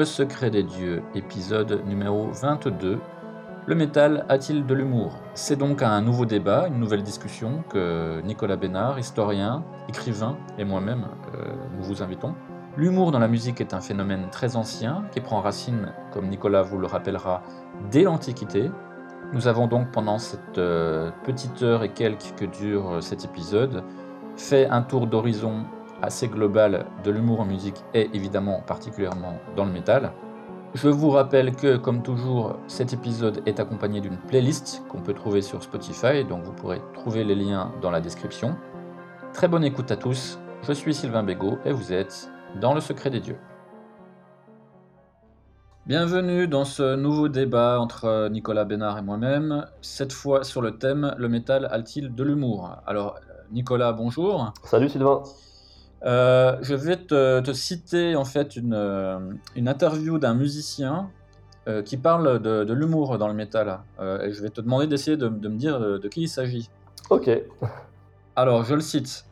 le secret des dieux, épisode numéro 22, le métal a-t-il de l'humour? C'est donc un nouveau débat, une nouvelle discussion que Nicolas Bénard, historien, écrivain et moi-même, euh, nous vous invitons. L'humour dans la musique est un phénomène très ancien qui prend racine, comme Nicolas vous le rappellera, dès l'Antiquité. Nous avons donc pendant cette euh, petite heure et quelques que dure euh, cet épisode fait un tour d'horizon assez global de l'humour en musique et évidemment particulièrement dans le métal. Je vous rappelle que, comme toujours, cet épisode est accompagné d'une playlist qu'on peut trouver sur Spotify, donc vous pourrez trouver les liens dans la description. Très bonne écoute à tous, je suis Sylvain Bégaud et vous êtes dans le secret des dieux. Bienvenue dans ce nouveau débat entre Nicolas Bénard et moi-même, cette fois sur le thème Le métal a-t-il de l'humour? Alors, Nicolas, bonjour. Salut Sylvain. Euh, je vais te, te, citer en fait une, euh, une interview d'un musicien euh, qui parle de, de l'humour dans le métal. Euh, et je vais te demander d'essayer de, de, me dire de, de qui il s'agit. Ok. Alors, je le cite.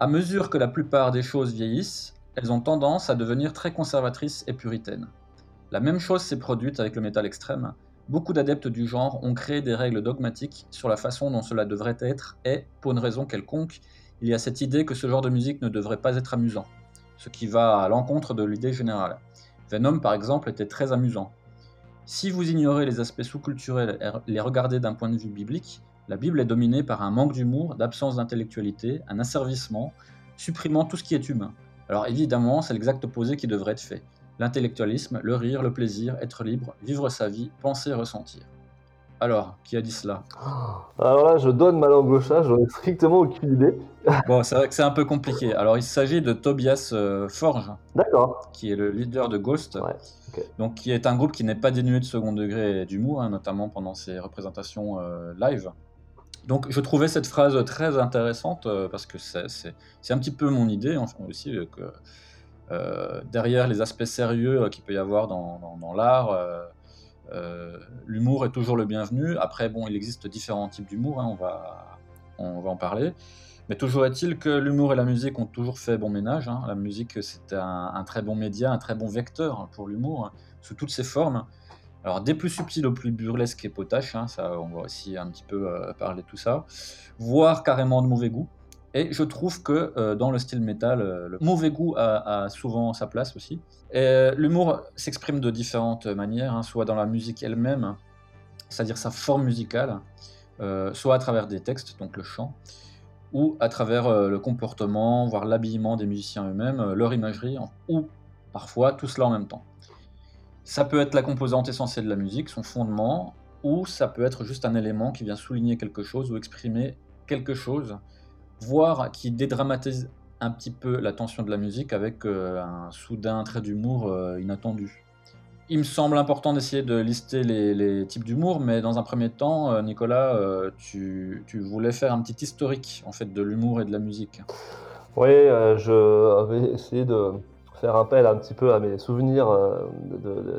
À mesure que la plupart des choses vieillissent, elles ont tendance à devenir très conservatrices et puritaines. La même chose s'est produite avec le métal extrême. Beaucoup d'adeptes du genre ont créé des règles dogmatiques sur la façon dont cela devrait être et, pour une raison quelconque, il y a cette idée que ce genre de musique ne devrait pas être amusant, ce qui va à l'encontre de l'idée générale. Venom, par exemple, était très amusant. Si vous ignorez les aspects sous-culturels et les regardez d'un point de vue biblique, la Bible est dominée par un manque d'humour, d'absence d'intellectualité, un asservissement, supprimant tout ce qui est humain. Alors évidemment, c'est l'exact opposé qui devrait être fait. L'intellectualisme, le rire, le plaisir, être libre, vivre sa vie, penser ressentir. Alors, qui a dit cela? Alors là, je donne ma langue au chat, j'en ai strictement aucune idée. bon, c'est vrai que c'est un peu compliqué. Alors, il s'agit de Tobias euh, Forge, qui est le leader de Ghost, ouais, okay. donc qui est un groupe qui n'est pas dénué de second degré et d'humour, hein, notamment pendant ses représentations euh, live. Donc, je trouvais cette phrase très intéressante euh, parce que c'est un petit peu mon idée, enfin aussi, que derrière les aspects sérieux qu'il peut y avoir dans, dans, dans l'art, euh, l'humour est toujours le bienvenu. Après, bon, il existe différents types d'humour, hein, on, va, on va en parler. Mais toujours est-il que l'humour et la musique ont toujours fait bon ménage. Hein. La musique, c'est un, très bon média, un très bon vecteur pour l'humour, hein, sous toutes ses formes. Alors, des plus subtils aux plus burlesques et potaches, ça, on va aussi un petit peu euh, parler de tout ça, voire carrément de mauvais goût. Et je trouve que euh, dans le style métal, euh, le mauvais goût a, souvent sa place aussi. Et l'humour s'exprime de différentes manières, hein, soit dans la musique elle-même, c'est-à-dire sa forme musicale, euh, soit à travers des textes, donc le chant, ou à travers euh, le comportement, voire l'habillement des musiciens eux-mêmes, euh, leur imagerie, ou parfois tout cela en même temps. Ça peut être la composante essentielle de la musique, son fondement, ou ça peut être juste un élément qui vient souligner quelque chose ou exprimer quelque chose voire qui dédramatise un petit peu la tension de la musique avec euh, un soudain trait d'humour euh, inattendu. Il me semble important d'essayer de lister les, types d'humour, mais dans un premier temps, euh, Nicolas, tu, tu, voulais faire un petit historique en fait de l'humour et de la musique. Oui, je vais essayer de faire appel un petit peu à mes souvenirs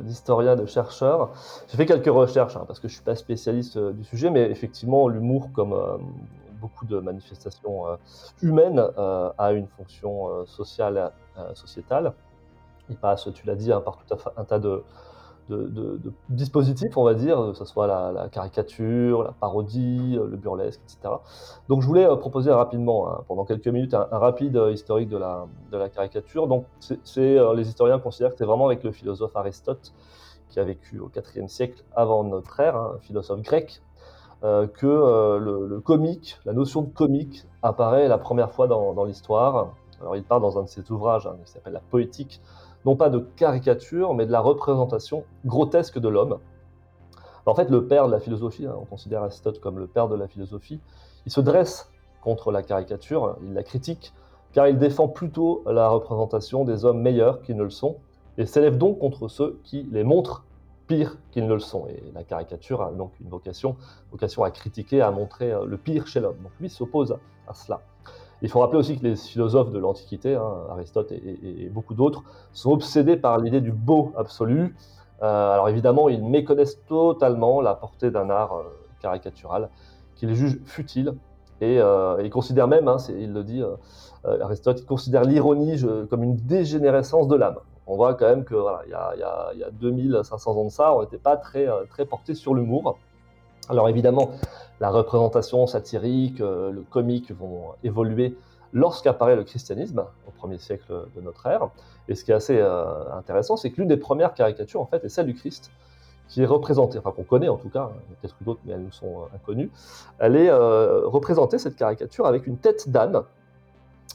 d'historien, de, chercheur. J'ai fait quelques recherches hein, parce que je suis pas spécialiste du sujet, mais effectivement l'humour comme beaucoup de manifestations euh, humaines euh, a une fonction euh, sociale, sociétale. Il passe, tu l'as dit, hein, par tout un tas de, dispositifs, on va dire, que ce soit la, caricature, la parodie, le burlesque, etc. Donc je voulais proposer rapidement, hein, pendant quelques minutes, un, rapide historique de la, de la caricature. Donc c'est, les historiens considèrent que c'est vraiment avec le philosophe Aristote, qui a vécu au IVe siècle avant notre ère, hein, un philosophe grec, euh, que euh, le, comique, la notion de comique apparaît la première fois dans, l'histoire. Alors il part dans un de ses ouvrages hein, qui s'appelle La Poétique, non pas de caricature, mais de la représentation grotesque de l'homme. En fait, le père de la philosophie, hein, on considère Aristote comme le père de la philosophie, il se dresse contre la caricature, il la critique, car il défend plutôt la représentation des hommes meilleurs qui ne le sont, et s'élève donc contre ceux qui les montrent pire qu'ils ne le sont. Et la caricature a donc une vocation, vocation à critiquer, à montrer le pire chez l'homme. Donc lui s'oppose à cela. Il faut rappeler aussi que les philosophes de l'Antiquité, hein, Aristote et, beaucoup d'autres, sont obsédés par l'idée du beau absolu. Euh, alors évidemment, ils méconnaissent totalement la portée d'un art euh, caricatural qu'ils jugent futile. Et euh, ils considèrent même, hein, il le dit Aristote, il considère l'ironie comme une dégénérescence de l'âme. On voit quand même qu'il y, a, y a 2500 ans de ça, on n'était pas très, très porté sur l'humour. Alors évidemment, la représentation satirique, euh, le comique vont évoluer lorsqu'apparaît le christianisme au premier siècle de notre ère. Et ce qui est assez euh, intéressant, c'est que l'une des premières caricatures, en fait, est celle du Christ, qui est représentée, enfin qu'on connaît en tout cas, peut-être d'autres, mais elles nous sont euh, inconnues. Elle est représentée, cette caricature, avec une tête d'âne.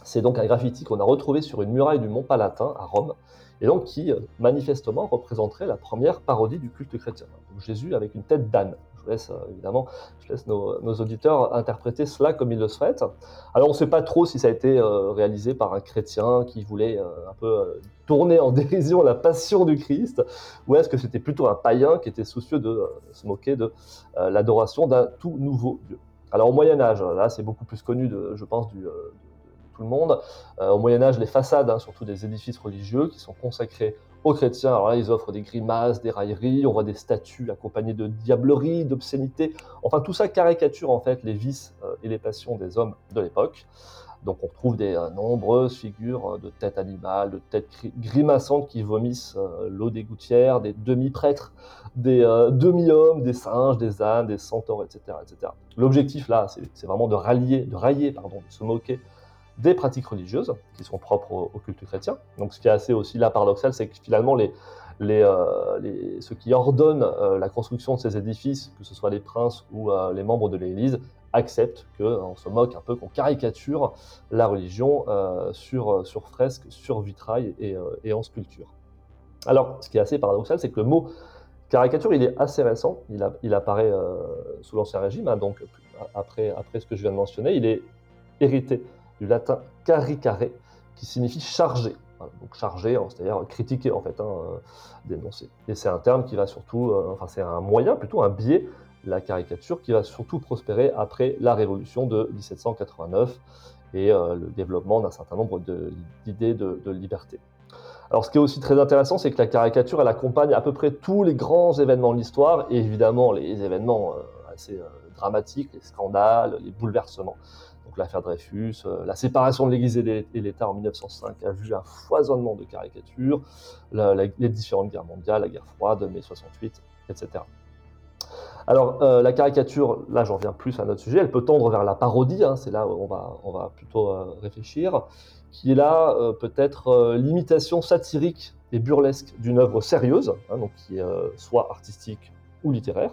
C'est donc un graffiti qu'on a retrouvé sur une muraille du Mont Palatin à Rome, et donc qui manifestement représenterait la première parodie du culte chrétien. Jésus avec une tête d'âne je laisse euh, évidemment, je laisse nos, auditeurs interpréter cela comme ils le souhaitent. Alors on ne sait pas trop si ça a été euh, réalisé par un chrétien qui voulait euh, un peu tourner en dérision la passion du Christ, ou est-ce que c'était plutôt un païen qui était soucieux de se moquer de l'adoration d'un tout nouveau Dieu? Alors au Moyen Âge, là c'est beaucoup plus connu, de, je pense, du, tout le monde. au Moyen Âge, les façades, hein, surtout des édifices religieux, qui sont consacrés aux chrétiens. Alors là, ils offrent des grimaces, des railleries, on voit des statues accompagnées de diableries, d'obscénités. Enfin, tout ça caricature en fait les vices euh, et les passions des hommes de l'époque. Donc on trouve des euh, nombreuses figures euh, de têtes animales, de têtes grimaçantes qui vomissent l'eau des gouttières, des demi-prêtres, des demi-hommes, des singes, des ânes, des centaures, etc. etc. L'objectif là, c'est vraiment de rallier, de railler, pardon, de se moquer des pratiques religieuses qui sont propres au, culte chrétien. Donc ce qui est assez aussi paradoxal, c'est que finalement les, euh, ceux qui ordonnent euh, la construction de ces édifices, que ce soit les princes ou euh, les membres de l'Église, acceptent qu'on se moque un peu, qu'on caricature la religion sur, sur fresque, sur vitrail et, en sculpture. Alors ce qui est assez paradoxal, c'est que le mot caricature, il est assez récent, il, apparaît sous l'Ancien Régime, hein, donc après ce que je viens de mentionner, il est hérité du latin caricare, qui signifie charger. donc charger, hein, c'est-à-dire critiquer en fait, hein, euh, dénoncer. Et c'est un terme qui va surtout, euh, enfin c'est un moyen, plutôt un biais, la caricature, qui va surtout prospérer après la Révolution de 1789 et euh, le développement d'un certain nombre d'idées de, liberté. Alors ce qui est aussi très intéressant, c'est que la caricature, elle accompagne à peu près tous les grands événements de l'histoire, et évidemment les événements assez dramatiques, les scandales, les bouleversements donc l'affaire Dreyfus, euh, la séparation de l'Église et l'État en 1905 a vu un foisonnement de caricatures, les différentes guerres mondiales, la guerre froide, mai 68, etc. Alors euh, la caricature, là j'en viens plus à notre sujet, elle peut tendre vers la parodie, hein, c'est là où on va, on va plutôt euh, réfléchir, qui est là peut-être l'imitation satirique et burlesque d'une œuvre sérieuse, hein, donc qui est soit artistique ou littéraire.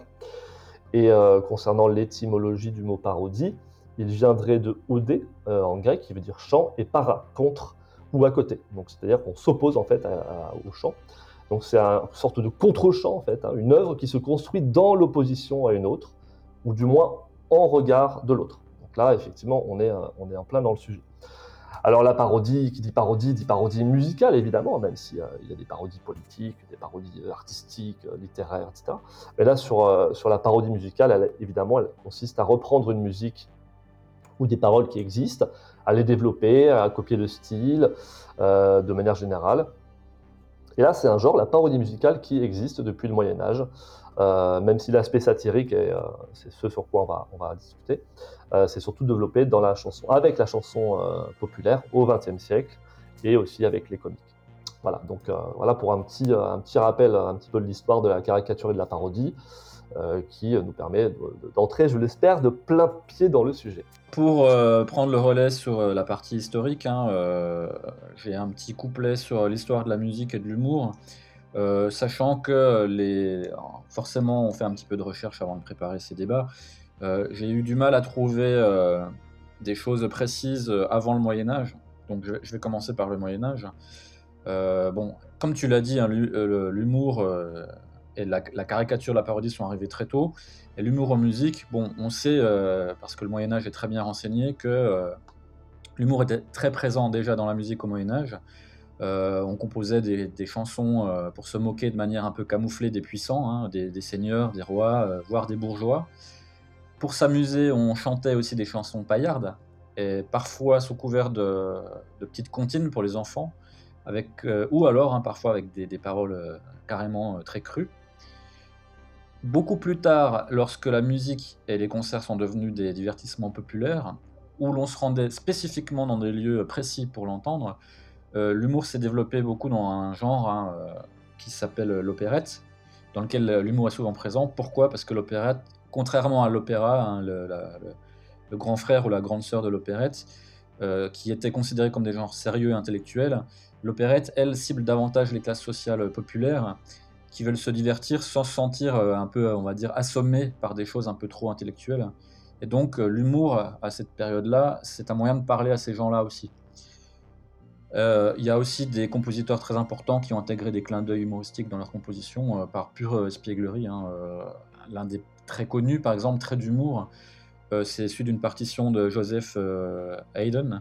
Et concernant l'étymologie du mot parodie, il viendrait de odé euh, en grec, qui veut dire chant, et para, contre ou à côté. Donc c'est-à-dire qu'on s'oppose en fait au chant. Donc c'est une sorte de contre-chant en fait, hein, une œuvre qui se construit dans l'opposition à une autre, ou du moins en regard de l'autre. Donc là, effectivement, on est, euh, on est en plein dans le sujet. Alors la parodie, qui dit parodie, dit parodie musicale évidemment, même s'il euh, y a des parodies politiques, des parodies artistiques, littéraires, etc. Mais là, sur, sur la parodie musicale, évidemment, elle consiste à reprendre une musique ou des paroles qui existent, à les développer, à copier le style euh, de manière générale. Et là, c'est un genre, la parodie musicale, qui existe depuis le Moyen Âge, euh, même si l'aspect satirique, et euh, c'est ce sur quoi on va, on va discuter, c'est surtout développé dans la chanson, avec la chanson populaire au XXe siècle, et aussi avec les comiques. Voilà, donc voilà pour un petit, un petit rappel un petit peu de l'histoire de la caricature et de la parodie. Euh, qui nous permet d'entrer, je l'espère, de plein pied dans le sujet. Pour euh, prendre le relais sur euh, la partie historique, hein, j'ai un petit couplet sur l'histoire de la musique et de l'humour, sachant que les... forcément on fait un petit peu de recherche avant de préparer ces débats. j'ai eu du mal à trouver des choses précises avant le Moyen Âge, donc je, vais commencer par le Moyen Âge. bon, comme tu l'as dit, hein, l'humour et la, caricature, la parodie sont arrivées très tôt. Et l'humour en musique, bon, on sait, euh, parce que le Moyen Âge est très bien renseigné, que euh, l'humour était très présent déjà dans la musique au Moyen Âge. on composait des, chansons pour se moquer de manière un peu camouflée des puissants, hein, des, seigneurs, des rois, voire des bourgeois. Pour s'amuser, on chantait aussi des chansons paillardes, et parfois sous couvert de, petites comptines pour les enfants, avec, ou alors hein, parfois avec des, paroles carrément très crues. Beaucoup plus tard, lorsque la musique et les concerts sont devenus des divertissements populaires, où l'on se rendait spécifiquement dans des lieux précis pour l'entendre, euh, l'humour s'est développé beaucoup dans un genre hein, euh, qui s'appelle l'opérette, dans lequel l'humour est souvent présent. Pourquoi? Parce que l'opérette, contrairement à l'opéra, hein, le, grand frère ou la grande sœur de l'opérette, euh, qui était considéré comme des genres sérieux et intellectuels, l'opérette, elle, cible davantage les classes sociales populaires qui veulent se divertir sans se sentir euh, un peu, on va dire, assommés par des choses un peu trop intellectuelles. Et donc euh, l'humour, à cette période-là, c'est un moyen de parler à ces gens-là aussi. Euh, il y a aussi des compositeurs très importants qui ont intégré des clins d'œil humoristiques dans leur composition par pure espièglerie. Hein. L'un des très connus, par exemple, très d'humour, c'est celui d'une partition de Joseph Haydn,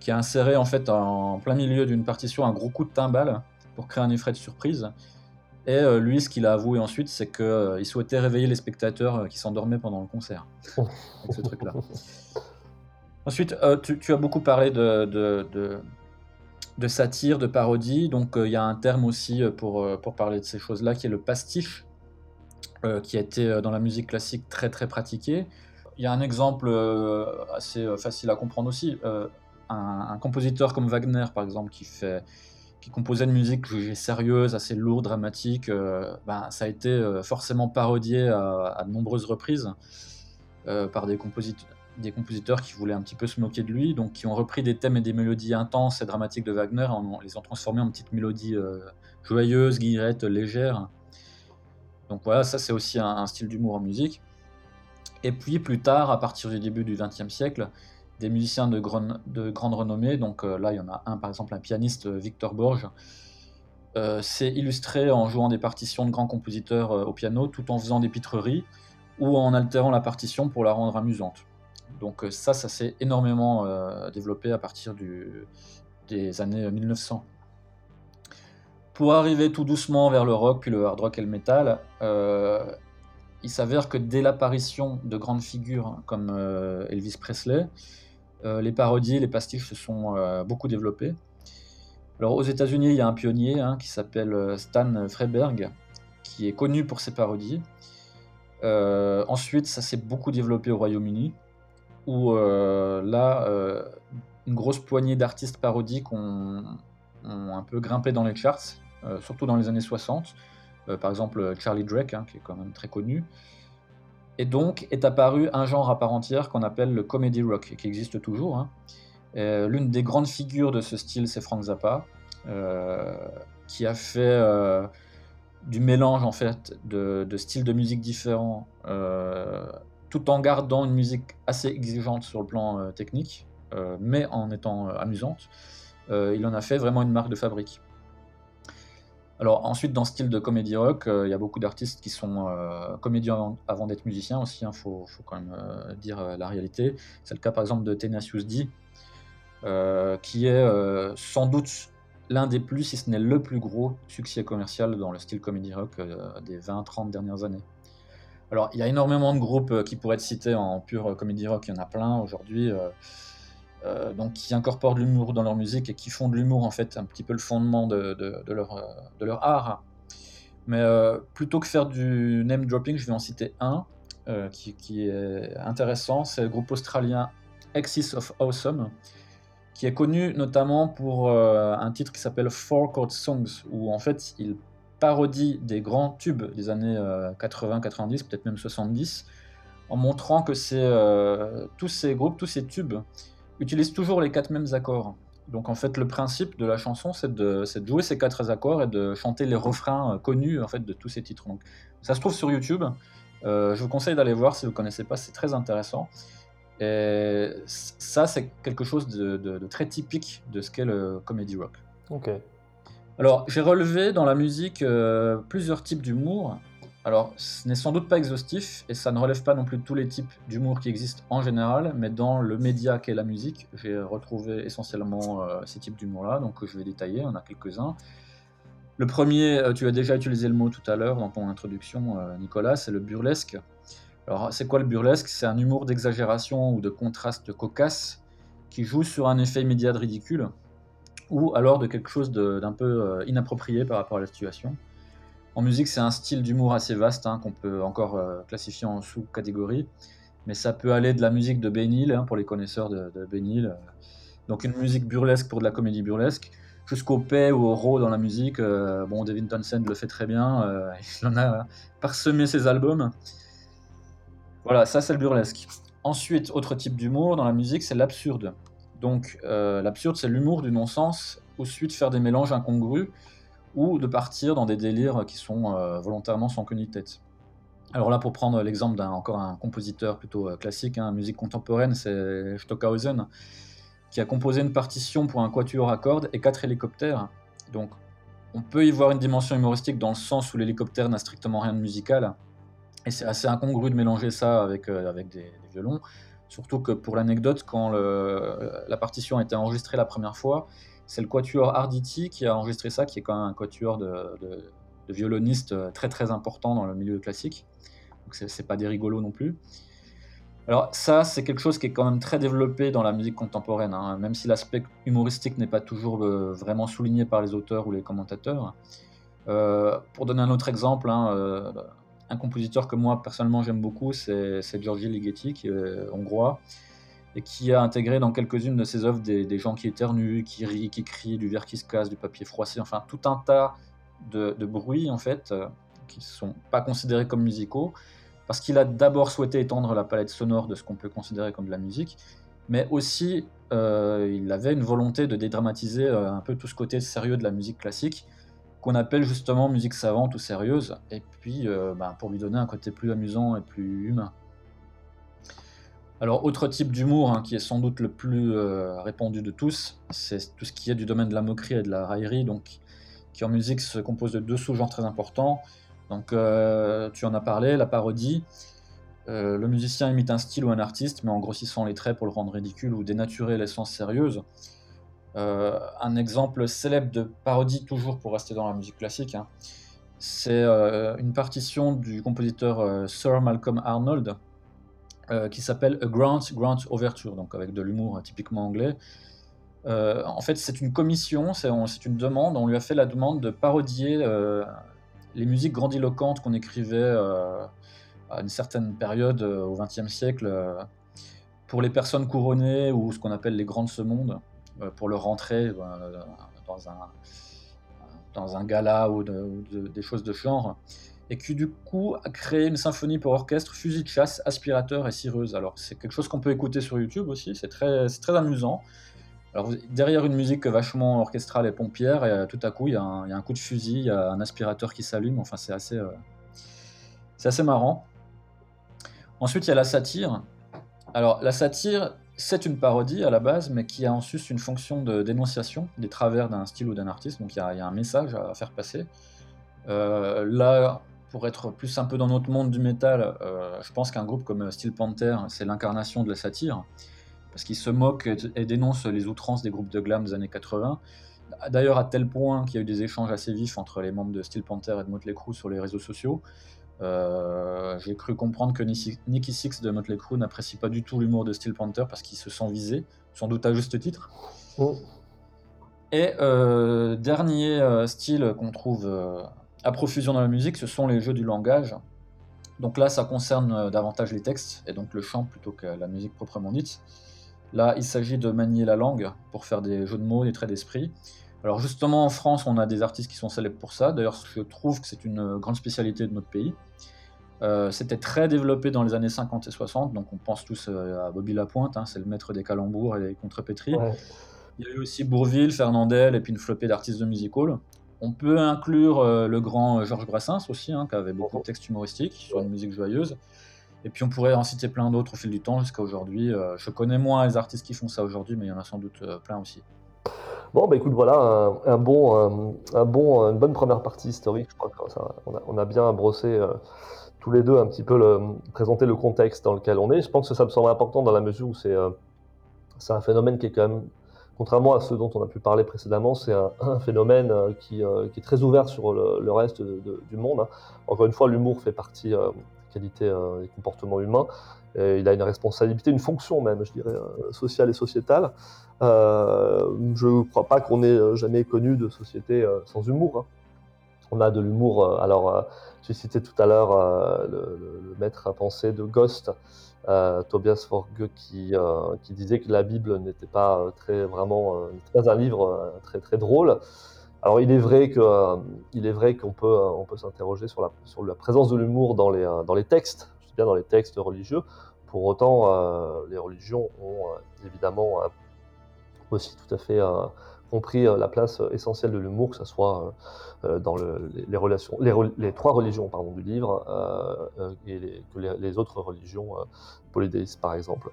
qui a inséré en fait en plein milieu d'une partition un gros coup de timbale pour créer un effet de surprise. Et euh, lui, ce qu'il a avoué ensuite, c'est qu'il euh, souhaitait réveiller les spectateurs euh, qui s'endormaient pendant le concert. avec ce truc-là. Ensuite, tu, as beaucoup parlé de, de, satire, de parodie. Donc, il y a un terme aussi pour, pour parler de ces choses-là qui est le pastiche, qui a été dans la musique classique très très pratiqué. Il y a un exemple assez facile à comprendre aussi. un, compositeur comme Wagner, par exemple, qui fait qui composait une musique sérieuse, assez lourde, dramatique, euh, ben, ça a été euh, forcément parodié à, de nombreuses reprises euh, par des, compositeurs qui voulaient un petit peu se moquer de lui, donc qui ont repris des thèmes et des mélodies intenses et dramatiques de Wagner en, les ont transformés en petites mélodies joyeuses, guillerettes, légères. Donc voilà, ça c'est aussi un style d'humour en musique. Et puis plus tard, à partir du début du XXe siècle, des musiciens de, de grande renommée. Donc euh, là, il y en a un, par exemple, un pianiste, euh, Victor Borge. Euh, s'est illustré en jouant des partitions de grands compositeurs au piano, tout en faisant des pitreries ou en altérant la partition pour la rendre amusante. Donc ça, ça s'est énormément développé à partir des années 1900. Pour arriver tout doucement vers le rock, puis le hard rock et le metal, il s'avère que dès l'apparition de grandes figures comme Elvis Presley, euh, les parodies, les pastiches se sont euh, beaucoup développés. Alors aux États-Unis, il y a un pionnier hein, qui s'appelle euh, Stan Freiberg, qui est connu pour ses parodies. ensuite, ça s'est beaucoup développé au Royaume-Uni, où là, une grosse poignée d'artistes parodiques ont, un peu grimpé dans les charts, surtout dans les années 60. Par exemple, Charlie Drake, hein, qui est quand même très connu. Et donc est apparu un genre à part entière qu'on appelle le comedy rock, qui existe toujours. Hein. Euh, l'une des grandes figures de ce style, c'est Frank Zappa, euh, qui a fait euh, du mélange en fait de, styles de musique différents, tout en gardant une musique assez exigeante sur le plan technique, mais en étant amusante. il en a fait vraiment une marque de fabrique. Alors ensuite, dans ce style de comédie rock, euh, il y a beaucoup d'artistes qui sont euh, comédiens avant, d'être musiciens aussi, il hein, faut, quand même euh, dire la réalité. C'est le cas par exemple de Tenacious D, qui est sans doute l'un des plus, si ce n'est le plus gros succès commercial dans le style comédie rock des 20-30 dernières années. Alors il y a énormément de groupes qui pourraient être cités en pure comédie rock, il y en a plein aujourd'hui. Euh, donc qui incorporent de l'humour dans leur musique et qui font de l'humour en fait un petit peu le fondement de, leur, euh, leur, art. Mais euh, plutôt que faire du name dropping, je vais en citer un qui, est intéressant. C'est le groupe australien Axis of Awesome, qui est connu notamment pour un titre qui s'appelle Four Chord Songs, où en fait il parodie des grands tubes des années 80, 90, peut-être même 70, en montrant que c'est tous ces groupes, tous ces tubes utilise toujours les quatre mêmes accords. Donc en fait, le principe de la chanson, c'est de, jouer ces quatre accords et de chanter les refrains euh, connus en fait de tous ces titres. Donc ça se trouve sur YouTube. Euh, je vous conseille d'aller voir si vous ne connaissez pas, c'est très intéressant. Et ça, c'est quelque chose de, très typique de ce qu'est le comedy rock. Ok. Alors, j'ai relevé dans la musique euh, plusieurs types d'humour. Alors, ce n'est sans doute pas exhaustif et ça ne relève pas non plus de tous les types d'humour qui existent en général, mais dans le média qu'est la musique, j'ai retrouvé essentiellement euh, ces types d'humour-là, donc je vais détailler, on a quelques-uns. Le premier, euh, tu as déjà utilisé le mot tout à l'heure dans ton introduction, euh, Nicolas, c'est le burlesque. Alors, c'est quoi le burlesque? C'est un humour d'exagération ou de contraste cocasse qui joue sur un effet immédiat de ridicule ou alors de quelque chose d'un peu inapproprié par rapport à la situation. En musique, c'est un style d'humour assez vaste hein, qu'on peut encore euh, classifier en sous-catégories. Mais ça peut aller de la musique de Benil, hein, pour les connaisseurs de, de Benil. Euh, donc une musique burlesque pour de la comédie burlesque, jusqu'au paix ou au raw dans la musique. Euh, bon, Devin Townsend le fait très bien. il en a parsemé ses albums. Voilà, ça c'est le burlesque. Ensuite, autre type d'humour dans la musique, c'est l'absurde. Donc l'absurde, c'est l'humour du non-sens, ou suite faire des mélanges incongrus ou de partir dans des délires qui sont euh, volontairement sans queue ni tête. Alors là, pour prendre l'exemple d'un encore un compositeur plutôt euh, classique, hein, musique contemporaine, c'est Stockhausen, qui a composé une partition pour un quatuor à cordes et quatre hélicoptères. Donc, on peut y voir une dimension humoristique dans le sens où l'hélicoptère n'a strictement rien de musical, et c'est assez incongru de mélanger ça avec, euh, avec des, violons. Surtout que pour l'anecdote, quand la partition a été enregistrée la première fois, c'est le quatuor Arditi qui a enregistré ça, qui est quand même un quatuor de, violonistes euh, très très important dans le milieu classique. Donc c'est pas des rigolos non plus. Alors ça, c'est quelque chose qui est quand même très développé dans la musique contemporaine, hein, même si l'aspect humoristique n'est pas toujours euh, vraiment souligné par les auteurs ou les commentateurs. Euh, pour donner un autre exemple, hein, un compositeur que moi personnellement j'aime beaucoup, c'est Giorgi Ligeti, qui est hongrois, et qui a intégré dans quelques-unes de ses œuvres des, gens qui éternuent, qui rient, qui crient, du verre qui se casse, du papier froissé, enfin tout un tas de, bruits en fait euh, qui ne sont pas considérés comme musicaux, parce qu'il a d'abord souhaité étendre la palette sonore de ce qu'on peut considérer comme de la musique, mais aussi euh, il avait une volonté de dédramatiser euh, un peu tout ce côté sérieux de la musique classique, qu'on appelle justement musique savante ou sérieuse, et puis ben, pour lui donner un côté plus amusant et plus humain. Alors, autre type d'humour hein, qui est sans doute le plus euh, répandu de tous, c'est tout ce qui est du domaine de la moquerie et de la raillerie, donc qui en musique se compose de deux sous-genres très importants. Donc, euh, tu en as parlé, la parodie. Euh, le musicien imite un style ou un artiste, mais en grossissant les traits pour le rendre ridicule ou dénaturer l'essence sérieuse. un exemple célèbre de parodie, toujours pour rester dans la musique classique, hein, c'est une partition du compositeur Sir Malcolm Arnold, euh, qui s'appelle A Grant Grant Overture, donc avec de l'humour typiquement anglais. Euh, en fait, c'est une commission, c'est une demande. On lui a fait la demande de parodier euh, les musiques grandiloquentes qu'on écrivait à une certaine période au XXe siècle pour les personnes couronnées ou ce qu'on appelle les grands de ce monde, pour leur entrée dans un, dans un gala ou, des choses de genre et qui du coup a créé une symphonie pour orchestre, fusil de chasse, aspirateur et cireuse. Alors c'est quelque chose qu'on peut écouter sur YouTube aussi, c'est très, très amusant. Alors derrière une musique vachement orchestrale et pompière, et, tout à coup il y, a un coup de fusil, il y a un aspirateur qui s'allume, enfin c'est assez, euh, assez marrant. Ensuite il y a la satire. Alors la satire, c'est une parodie à la base, mais qui a en sus une fonction de dénonciation des travers d'un style ou d'un artiste, donc il y, y, a un message à faire passer. Euh, là, pour être plus un peu dans notre monde du métal, euh, je pense qu'un groupe comme Steel Panther, c'est l'incarnation de la satire, parce qu'il se moque et dénonce les outrances des groupes de glam des années 80. D'ailleurs, à tel point qu'il y a eu des échanges assez vifs entre les membres de Steel Panther et de Motley Crue sur les réseaux sociaux. Euh, j'ai cru comprendre que Nicky Six de Motley Crue n'apprécie pas du tout l'humour de Steel Panther parce qu'il se sent visé, sans doute à juste titre. Oh. Et euh, dernier style qu'on trouve à profusion dans la musique, ce sont les jeux du langage. Donc là, ça concerne euh, davantage les textes, et donc le chant plutôt que la musique proprement dite. Là, il s'agit de manier la langue pour faire des jeux de mots, des traits d'esprit. Alors justement, en France, on a des artistes qui sont célèbres pour ça. D'ailleurs, je trouve que c'est une grande spécialité de notre pays. Euh, c'était très développé dans les années 50 et 60, donc on pense tous euh, à Bobby Lapointe, hein, c'est le maître des calembours et des contrepétries. Il y a eu aussi Bourville, Fernandel et puis une flopée d'artistes de music hall. On peut inclure euh, le grand euh, Georges Brassens aussi, hein, qui avait beaucoup de textes humoristiques sur une musique joyeuse. Et puis on pourrait en citer plein d'autres au fil du temps jusqu'à aujourd'hui. Euh, je connais moins les artistes qui font ça aujourd'hui, mais il y en a sans doute plein aussi. Bon, bah écoute, voilà un, un bon, un, un bon, une bonne première partie historique. Je crois que ça, on, a, on a bien brossé euh, tous les deux un petit peu le, présenter le contexte dans lequel on est. Je pense que ça me semble important dans la mesure où c'est c'est un phénomène qui est quand même, contrairement à ceux dont on a pu parler précédemment, c'est un, phénomène euh, qui, euh, qui, est très ouvert sur le, reste du monde. Hein. Encore une fois, l'humour fait partie euh, des qualités des comportements humains. Et il a une responsabilité, une fonction même, je dirais, sociale et sociétale. Je ne crois pas qu'on ait jamais connu de société sans humour. Hein. On a de l'humour. Alors, j'ai cité tout à l'heure le, le, maître à penser de Ghost, Tobias Forge, qui, qui, disait que la Bible n'était pas très vraiment, pas un livre très très drôle. Alors, il est vrai que, est vrai qu'on peut, on peut s'interroger sur la, sur la présence de l'humour dans les, dans les textes, je dis bien dans les textes religieux. Pour autant, les religions ont évidemment aussi tout à fait euh, compris euh, la place essentielle de l'humour, que ce soit euh, dans le, les, relations, les, trois religions pardon, du livre et les, que les, autres religions polythéistes par exemple.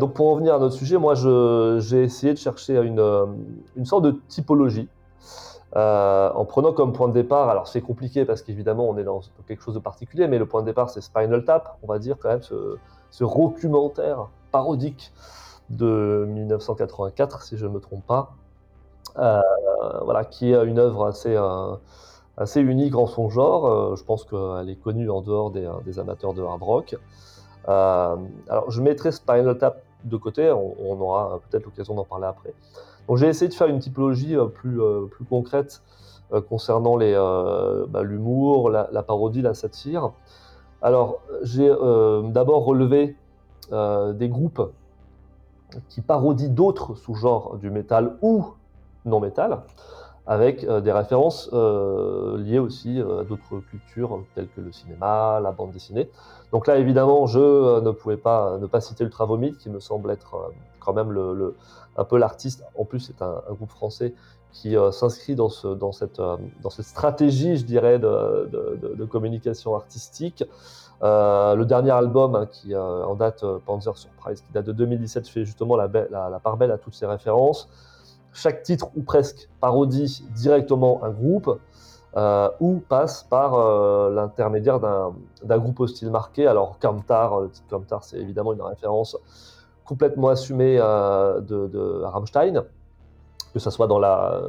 donc pour en venir à notre sujet, moi j'ai essayé de chercher une, sorte de typologie euh, en prenant comme point de départ, alors c'est compliqué parce qu'évidemment on est dans quelque chose de particulier, mais le point de départ c'est Spinal Tap, on va dire quand même ce, ce documentaire parodique de 1984, si je ne me trompe pas, euh, voilà, qui est une œuvre assez, euh, assez unique en son genre. Euh, je pense qu'elle est connue en dehors des, amateurs de hard rock. Euh, alors, je mettrai Spinal Tap de côté, on, aura peut-être l'occasion d'en parler après. Donc, j'ai essayé de faire une typologie euh, plus, euh, plus concrète concernant bah, l'humour, la, la, parodie, la satire. Alors, j'ai d'abord relevé des groupes qui parodie d'autres sous-genres du métal ou non métal, avec euh, des références euh, liées aussi euh, à d'autres cultures telles que le cinéma, la bande dessinée. Donc là, évidemment, je ne pouvais pas ne pas citer Ultra Vomit, qui me semble être quand même le, un peu l'artiste. En plus, c'est un, groupe français qui s'inscrit dans, ce, dans, cette, dans cette stratégie, je dirais, de, de, communication artistique. Le dernier album hein, qui en date Panzer Surprise, qui date de 2017, fait justement la, la, la, part belle à toutes ces références. Chaque titre ou presque parodie directement un groupe euh, ou passe par euh, l'intermédiaire d'un groupe au style marqué. Alors Kamtar, le titre Kamtar, c'est évidemment une référence complètement assumée de, Rammstein que ce soit dans la,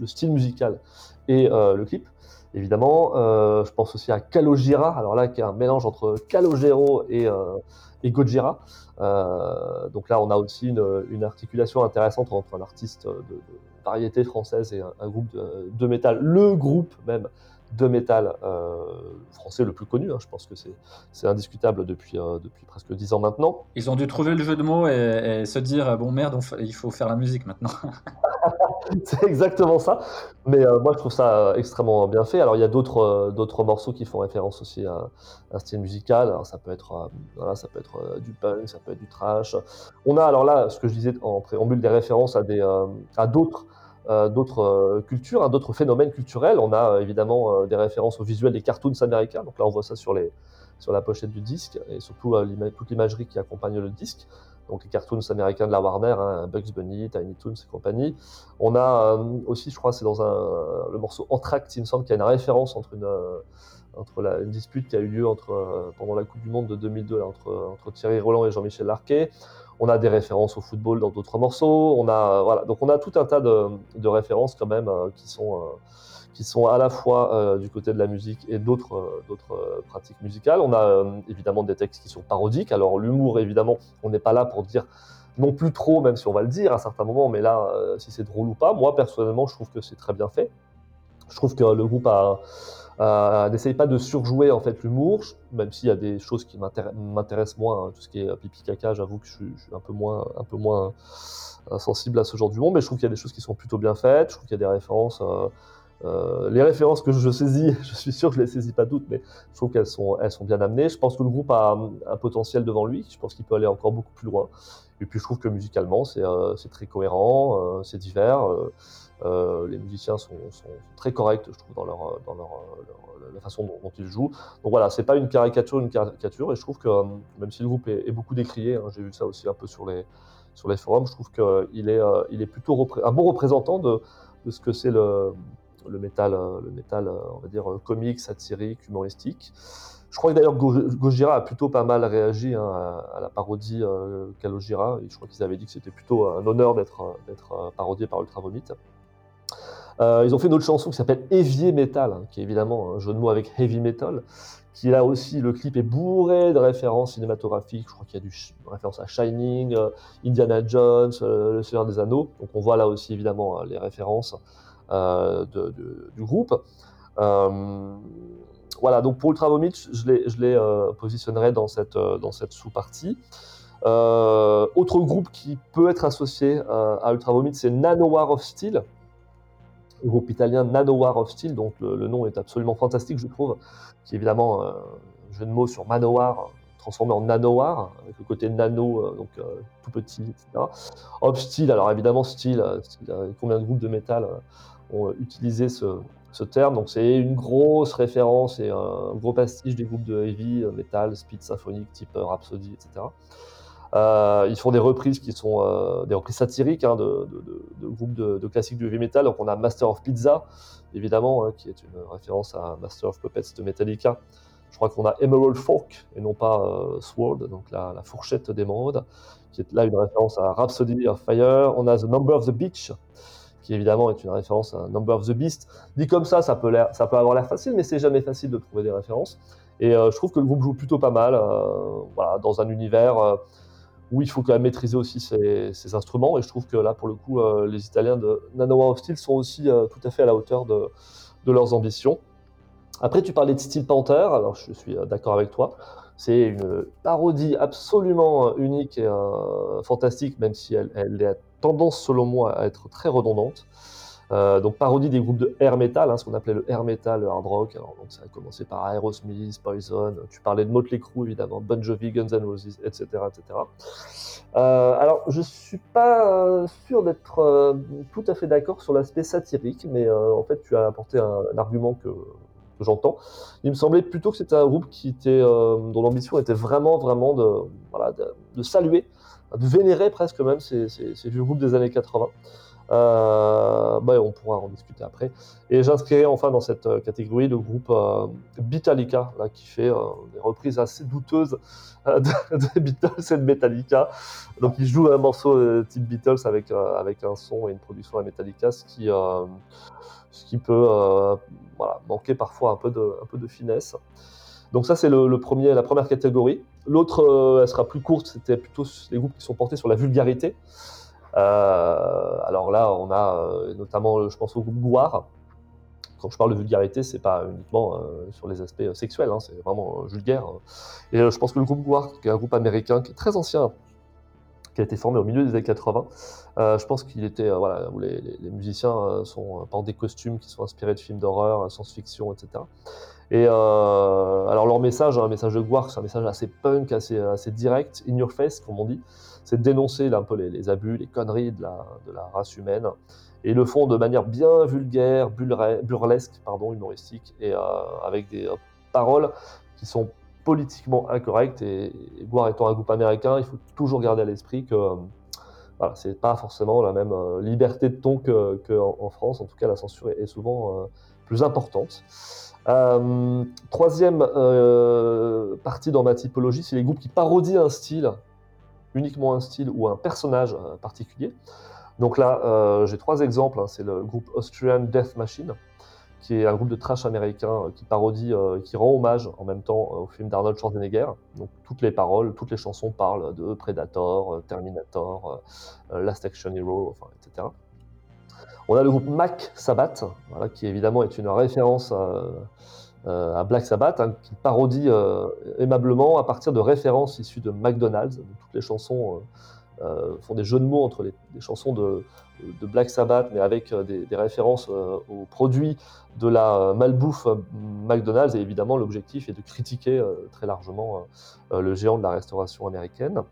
le style musical et euh, le clip. Évidemment, euh, je pense aussi à Calogera, alors là, qui est un mélange entre Calogero et, euh, et Gojira. Euh, donc là, on a aussi une, articulation intéressante entre un artiste de, variété française et un, un groupe de, de, métal, le groupe même de métal euh, français le plus connu. Hein. Je pense que c'est indiscutable depuis, euh, depuis presque dix ans maintenant. Ils ont dû trouver le jeu de mots et, et se dire bon merde, il faut faire la musique maintenant. c'est exactement ça. Mais euh, moi, je trouve ça extrêmement bien fait. Alors, il y a d'autres euh, d'autres morceaux qui font référence aussi à, un style musical. Alors, ça peut être euh, voilà, ça peut être euh, du punk, ça peut être du trash. On a alors là, ce que je disais en préambule, des références à des à d'autres euh, d'autres euh, cultures, hein, d'autres phénomènes culturels. On a euh, évidemment des références au visuel des cartoons américains. Donc là, on voit ça sur, les, sur la pochette du disque et surtout toute l'imagerie qui accompagne le disque. Donc les cartoons américains de la Warner, hein, Bugs Bunny, Tiny Toons et compagnie. On a aussi, je crois, c'est dans un, le morceau Entracte, il me semble qu'il y a une référence entre une, entre la, une dispute qui a eu lieu entre, pendant la Coupe du Monde de 2002 là, entre, entre Thierry Roland et Jean-Michel Larquet. On a des références au football dans d'autres morceaux. On a, voilà. Donc on a tout un tas de, références quand même euh, qui, sont, euh, qui sont à la fois euh, du côté de la musique et d'autres pratiques musicales. On a évidemment des textes qui sont parodiques. Alors l'humour, évidemment, on n'est pas là pour dire non plus trop, même si on va le dire à certains moments, mais là, si c'est drôle ou pas. Moi, personnellement, je trouve que c'est très bien fait. Je trouve que le groupe a euh, N'essaye pas de surjouer en fait l'humour, même s'il y a des choses qui m'intéressent moins, hein, tout ce qui est pipi caca, j'avoue que je suis, un peu moins, un peu moins euh, sensible à ce genre d'humour, mais je trouve qu'il y a des choses qui sont plutôt bien faites, je trouve qu'il y a des références. Euh, euh, les références que je saisis, je suis sûr que je les saisis pas toutes, mais je trouve qu'elles sont, elles sont bien amenées. Je pense que le groupe a un, potentiel devant lui. Je pense qu'il peut aller encore beaucoup plus loin. Et puis je trouve que musicalement, c'est euh, très cohérent, euh, c'est divers. Euh, euh, les musiciens sont, très corrects, je trouve, dans leur, dans leur, leur la façon dont, ils jouent. Donc voilà, c'est pas une caricature, une caricature, et je trouve que même si le groupe est, beaucoup décrié, hein, j'ai vu ça aussi un peu sur les sur les forums. Je trouve qu'il est, est plutôt un bon représentant de, de ce que c'est le, le métal, le métal, on va dire, comique, satirique, humoristique. Je crois que d'ailleurs Gojira a plutôt pas mal réagi hein, à, la parodie euh, Kalojira. Et je crois qu'ils avaient dit que c'était plutôt un honneur d'être euh, parodié par Ultra Vomit. Euh, ils ont fait une autre chanson qui s'appelle Heavy Metal, hein, qui est évidemment un jeu de mots avec Heavy Metal, qui là aussi, le clip est bourré de références cinématographiques. Je crois qu'il y a du référence à Shining, Indiana Jones, Le Seigneur des Anneaux. Donc on voit là aussi évidemment les références du groupe. Voilà, donc pour Ultra Vomit, je les, euh, positionnerai dans cette, euh, sous-partie. Euh, autre groupe qui peut être associé à Ultra Vomit, c'est Nanowar of Steel, groupe italien Nanowar of Steel, donc le, nom est absolument fantastique, je trouve, qui est évidemment un jeu de mots sur Manowar, transformé en Nanowar, avec le côté nano, donc tout petit, etc. Of Steel, alors évidemment, Steel, combien de groupes de métal ont utilisé ce, terme. Donc c'est une grosse référence et un gros pastiche des groupes de heavy, euh, metal, speed symphonique type euh, Rhapsody, etc. Euh, ils font des reprises qui sont des reprises satiriques hein, de, groupes de, classiques du heavy metal. Donc on a Master of Pizza, évidemment, hein, qui est une référence à Master of Puppets de Metallica. Je crois qu'on a Emerald Fork et non pas Sword, donc la, la fourchette d'émeraude, qui est là une référence à Rhapsody of Fire. On a The Number of the Beach, qui évidemment est une référence à Number of the Beast. Dit comme ça, ça peut, avoir l'air facile, mais c'est jamais facile de trouver des références. Et euh, je trouve que le groupe joue plutôt pas mal, euh, dans un univers euh, où il faut quand même maîtriser aussi ses, instruments. Et je trouve que là, pour le coup, les Italiens de Nanoa of Steel sont aussi tout à fait à la hauteur de, leurs ambitions. Après, tu parlais de Steel Panther, alors je suis d'accord avec toi. C'est une parodie absolument unique et fantastique, même si elle, est tendance, selon moi, à être très redondante. Euh, donc parodie des groupes de air metal, hein, ce qu'on appelait le air metal, le hard rock. Donc ça a commencé par Aerosmith, Poison. Tu parlais de Motley Crue évidemment, Bon Jovi, Guns N' Roses, etc., etc. Euh, alors je suis pas euh, sûr d'être tout à fait d'accord sur l'aspect satirique, mais en fait tu as apporté un, argument que, j'entends. Il me semblait plutôt que c'était un groupe qui était, dont l'ambition était vraiment, vraiment de saluer de vénérer presque même ces, vieux groupes des années 80. Euh, bah, on pourra en discuter après. Et j'inscrirai enfin dans cette euh, catégorie le groupe euh, là, qui fait des reprises assez douteuses de, Beatles et de Metallica. Donc ils jouent un morceau type Beatles avec, avec un son et une production à Metallica, ce qui, ce qui peut manquer parfois un peu de, de finesse. Donc ça, c'est le, premier, la première catégorie. L'autre, euh, elle sera plus courte, c'était plutôt les groupes qui sont portés sur la vulgarité. Euh, alors là, on a euh, notamment, je pense au groupe Gouard. Quand je parle de vulgarité, c'est pas uniquement sur les aspects sexuels, hein, c'est vraiment vulgaire. Et je pense que le groupe Gouard, qui est un groupe américain qui est très ancien, qui a été formé au milieu des années 80. je pense qu'il était, voilà, où les, musiciens portent des costumes qui sont inspirés de films d'horreur, science-fiction, etc. Et euh, alors leur message, un message de Guark, c'est un message assez punk, assez direct, in your face, comme on dit. C'est de dénoncer peu les, abus, les conneries de la, race humaine. Et ils le font de manière bien vulgaire, burlesque, pardon, humoristique, et euh, avec des euh, paroles qui sont politiquement incorrectes. Et, et étant un groupe américain, il faut toujours garder à l'esprit que voilà, c'est pas forcément la même liberté de ton qu'en que en France. En tout cas, la censure est, souvent plus importante. Euh, troisième euh, partie dans ma typologie, c'est les groupes qui parodient un style, uniquement un style ou un personnage euh, particulier. Donc là, j'ai trois exemples. Hein. C'est le groupe Austrian Death Machine, qui est un groupe de trash américain qui parodie, qui rend hommage en même temps au film d'Arnold Schwarzenegger. Donc toutes les paroles, toutes les chansons parlent de Predator, Terminator, Last Action Hero, etc. On a le groupe Mac Sabbath, qui évidemment est une référence à, Black Sabbath, hein, qui parodie euh, aimablement à partir de références issues de McDonald's. toutes les chansons euh, euh, font des jeux de mots entre les, chansons de, Black Sabbath, mais avec des, références aux produits de la malbouffe McDonald's. Et évidemment, l'objectif est de critiquer très largement le géant de la restauration américaine.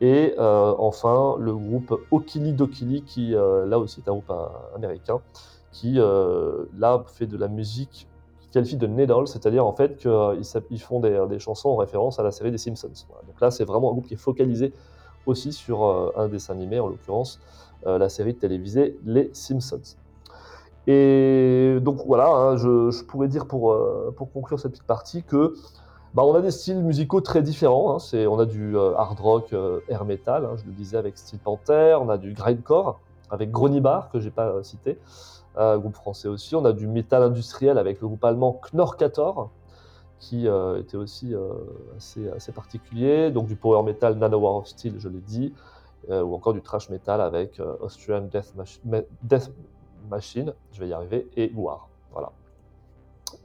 Et euh, enfin, le groupe Okili Dokili, qui euh, là aussi est un groupe euh, américain, qui là fait de la musique qualifie de needle, c'est-à-dire en fait qu'ils font des, chansons en référence à la série des Simpsons. Donc là, c'est vraiment un groupe qui est focalisé aussi sur un dessin animé, en l'occurrence la série télévisée Les Simpsons. Et donc voilà, hein, je, pourrais dire pour, pour conclure cette petite partie que bah, on a des styles musicaux très différents. Hein. C'est, on a du hard rock, air metal, hein, je le disais avec Steel Panther, on a du grindcore avec Gronibar que j'ai pas cité, groupe français aussi. On a du métal industriel avec le groupe allemand Knorkator, qui euh, était aussi euh, assez, assez, particulier. Donc du power metal Nanowar of Steel, je l'ai dit, euh, ou encore du thrash metal avec Austrian Death, Machine, je vais y arriver, et War. Voilà.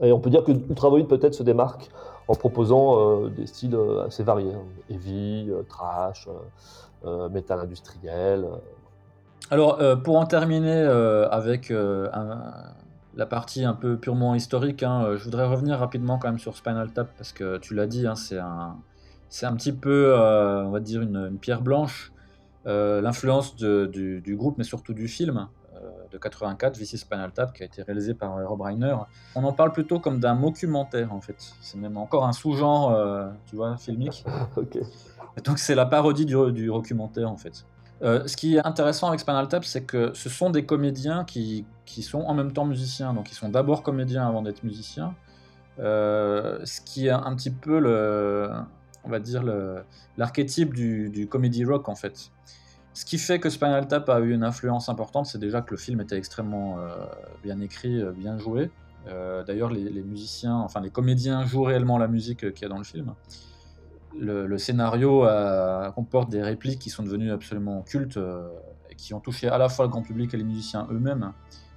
Et on peut dire que Ultravoid peut-être se démarque en proposant des styles assez variés, heavy, trash, metal industriel. Alors, pour en terminer avec un, la partie un peu purement historique, hein, euh, je voudrais revenir rapidement quand même sur Spinal Tap parce que tu l'as dit, hein, c'est un, c'est un petit peu, euh, on va dire, une, pierre blanche. Euh, l'influence du, groupe, mais surtout du film de 84, Vici Spinal Tap, qui a été réalisé par Rob Reiner. On en parle plutôt comme d'un documentaire en fait. C'est même encore un sous-genre, tu vois, filmique. Donc c'est la parodie du, du documentaire en fait. Euh, ce qui est intéressant avec Spinal Tap, c'est que ce sont des comédiens qui, qui, sont en même temps musiciens. Donc ils sont d'abord comédiens avant d'être musiciens. Euh, ce qui est un petit peu le, on va dire l'archétype du, du comedy rock en fait. Ce qui fait que Spinal Tap a eu une influence importante, c'est déjà que le film était extrêmement euh, bien écrit, bien joué. D'ailleurs, les, les, musiciens, enfin les comédiens jouent réellement la musique qu'il y a dans le film le, scénario euh, comporte des répliques qui sont devenues absolument cultes euh, et qui ont touché à la fois le grand public et les musiciens eux-mêmes.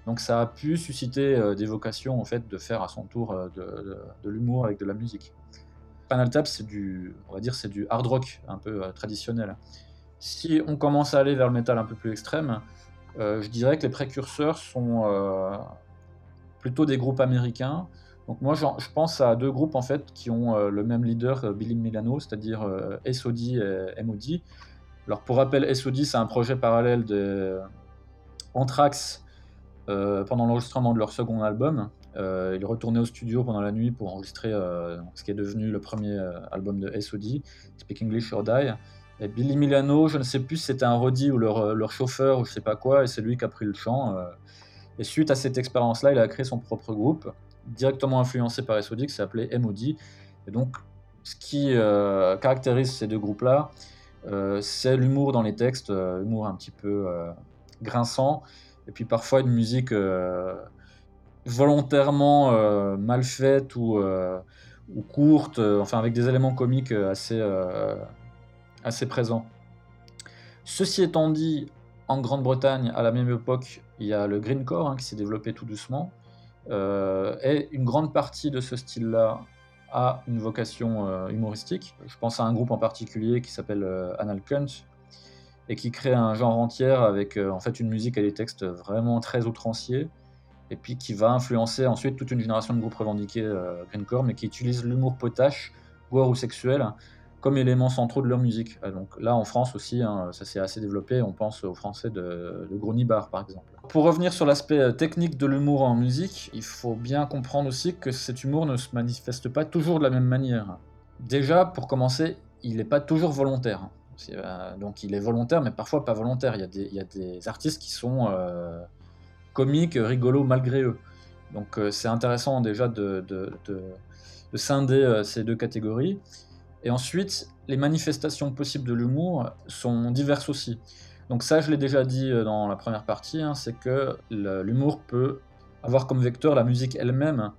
Donc ça a pu susciter euh, des vocations en fait de faire à son tour de, l'humour avec de la musique. Panel Tap, c'est du, on va dire, c'est du hard rock un peu traditionnel. Si on commence à aller vers le métal un peu plus extrême, je dirais que les précurseurs sont plutôt des groupes américains donc moi, je pense à deux groupes en fait qui ont euh, le même leader, euh, Billy Milano, c'est-à-dire euh, SOD et MOD. Alors pour rappel, SOD, c'est un projet parallèle de Anthrax pendant l'enregistrement de leur second album. ils retournaient au studio pendant la nuit pour enregistrer ce qui est devenu le premier album de SOD, Speak English or Die. Et Billy Milano, je ne sais plus si c'était un Roddy ou leur, leur, chauffeur ou je sais pas quoi, et c'est lui qui a pris le chant. et suite à cette expérience-là, il a créé son propre groupe directement influencé par SOD, qui s'appelait MOD. Et donc, ce qui euh, caractérise ces deux groupes-là, euh, c'est l'humour dans les textes, euh, humour un petit peu grinçant, et puis parfois une musique volontairement mal faite ou, ou courte, enfin avec des éléments comiques assez, assez présents. Ceci étant dit, en Grande-Bretagne, à la même époque, il y a le greencore hein, qui s'est développé tout doucement. Euh, et une grande partie de ce style-là a une vocation euh, humoristique. Je pense à un groupe en particulier qui s'appelle euh, Anal et qui crée un genre entier avec en fait une musique et des textes vraiment très outranciers et puis qui va influencer ensuite toute une génération de groupes revendiqués greencore mais qui utilisent l'humour potache, gore ou sexuel comme éléments centraux de leur musique. Euh, donc là, en France aussi, hein, ça s'est assez développé. On pense aux Français de, de Bar, par exemple. Pour revenir sur l'aspect euh, technique de l'humour en musique, il faut bien comprendre aussi que cet humour ne se manifeste pas toujours de la même manière. Déjà, pour commencer, il n'est pas toujours volontaire. Euh, donc il est volontaire, mais parfois pas volontaire. Il y a des, il y a des artistes qui sont comiques, rigolos malgré eux. Donc c'est intéressant déjà de, de, de scinder ces deux catégories. Et ensuite, les manifestations possibles de l'humour sont diverses aussi. Donc ça, je l'ai déjà dit euh, dans la première partie, hein, c'est que l'humour peut avoir comme vecteur la musique elle-même.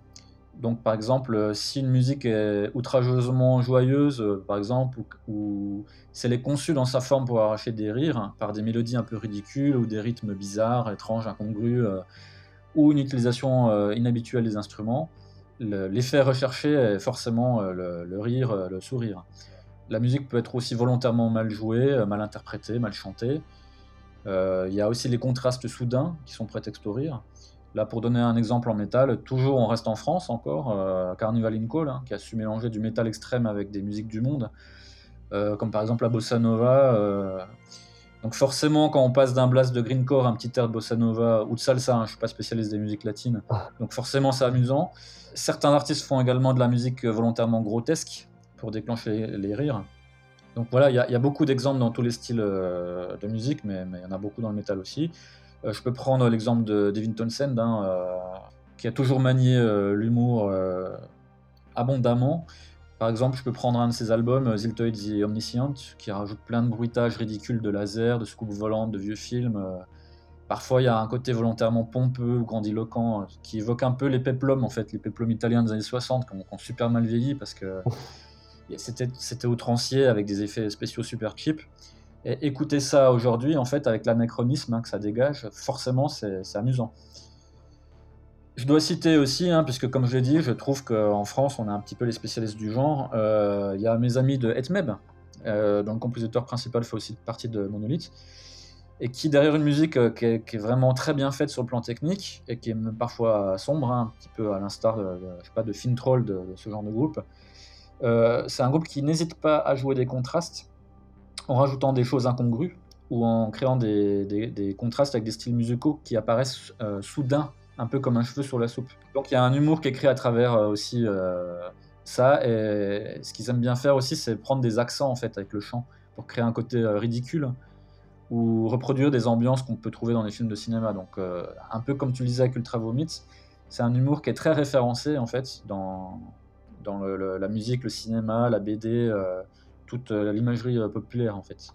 Donc par exemple, euh, si une musique est outrageusement joyeuse, euh, par exemple, ou, si elle est conçue dans sa forme pour arracher des rires, hein, par des mélodies un peu ridicules, ou des rythmes bizarres, étranges, incongrus, ou une utilisation inhabituelle des instruments, l'effet recherché est forcément euh, le, rire, euh, le sourire. La musique peut être aussi volontairement mal jouée, euh, mal interprétée, mal chantée. Il y a aussi les contrastes soudains qui sont prétextes au rire. Là, pour donner un exemple en métal, toujours on reste en France encore, Carnival in hein, qui a su mélanger du métal extrême avec des musiques du monde, comme par exemple la bossa nova. Donc forcément, quand on passe d'un blast de greencore à un petit air de bossa nova ou de salsa, hein, je suis pas spécialiste des musiques latines, ah. donc forcément c'est amusant. Certains artistes font également de la musique volontairement grotesque pour déclencher les rires. Donc voilà, il y, a beaucoup d'exemples dans tous les styles de musique, mais il y en a beaucoup dans le métal aussi. je peux prendre l'exemple de Devin Townsend, hein, qui a toujours manié l'humour abondamment. Par exemple, je peux prendre un de ses albums, Ziltoid the Omniscient, qui rajoute plein de bruitages ridicules de laser, de scoops volantes, de vieux films. Parfois, il y a un côté volontairement pompeux ou grandiloquent euh, qui évoque un peu les peplums, en fait, les peplums italiens des années 60, qui ont, super mal vieilli parce que c'était outrancier avec des effets spéciaux super cheap. Et écouter ça aujourd'hui, en fait, avec l'anachronisme hein, que ça dégage, forcément, c'est amusant. Je dois citer aussi, hein, puisque comme je l'ai dit, je trouve qu'en France, on est un petit peu les spécialistes du genre. Euh, il y a mes amis de Etmeb, euh, dont le compositeur principal fait aussi partie de Monolith et qui derrière une musique euh, qui, est, vraiment très bien faite sur le plan technique et qui est parfois sombre, hein, un petit peu à l'instar de, sais pas, de Fintroll, de, de, ce genre de groupe. C'est un groupe qui n'hésite pas à jouer des contrastes en rajoutant des choses incongrues ou en créant des, contrastes avec des styles musicaux qui apparaissent soudain, un peu comme un cheveu sur la soupe. Donc il y a un humour qui est créé à travers aussi ça, et ce qu'ils aiment bien faire aussi, c'est prendre des accents en fait avec le chant pour créer un côté ridicule ou reproduire des ambiances qu'on peut trouver dans les films de cinéma. Donc, euh, un peu comme tu le disais avec Ultra Vomit, c'est un humour qui est très référencé en fait dans, dans la musique, le cinéma, la BD, euh, toute euh, l'imagerie populaire en fait.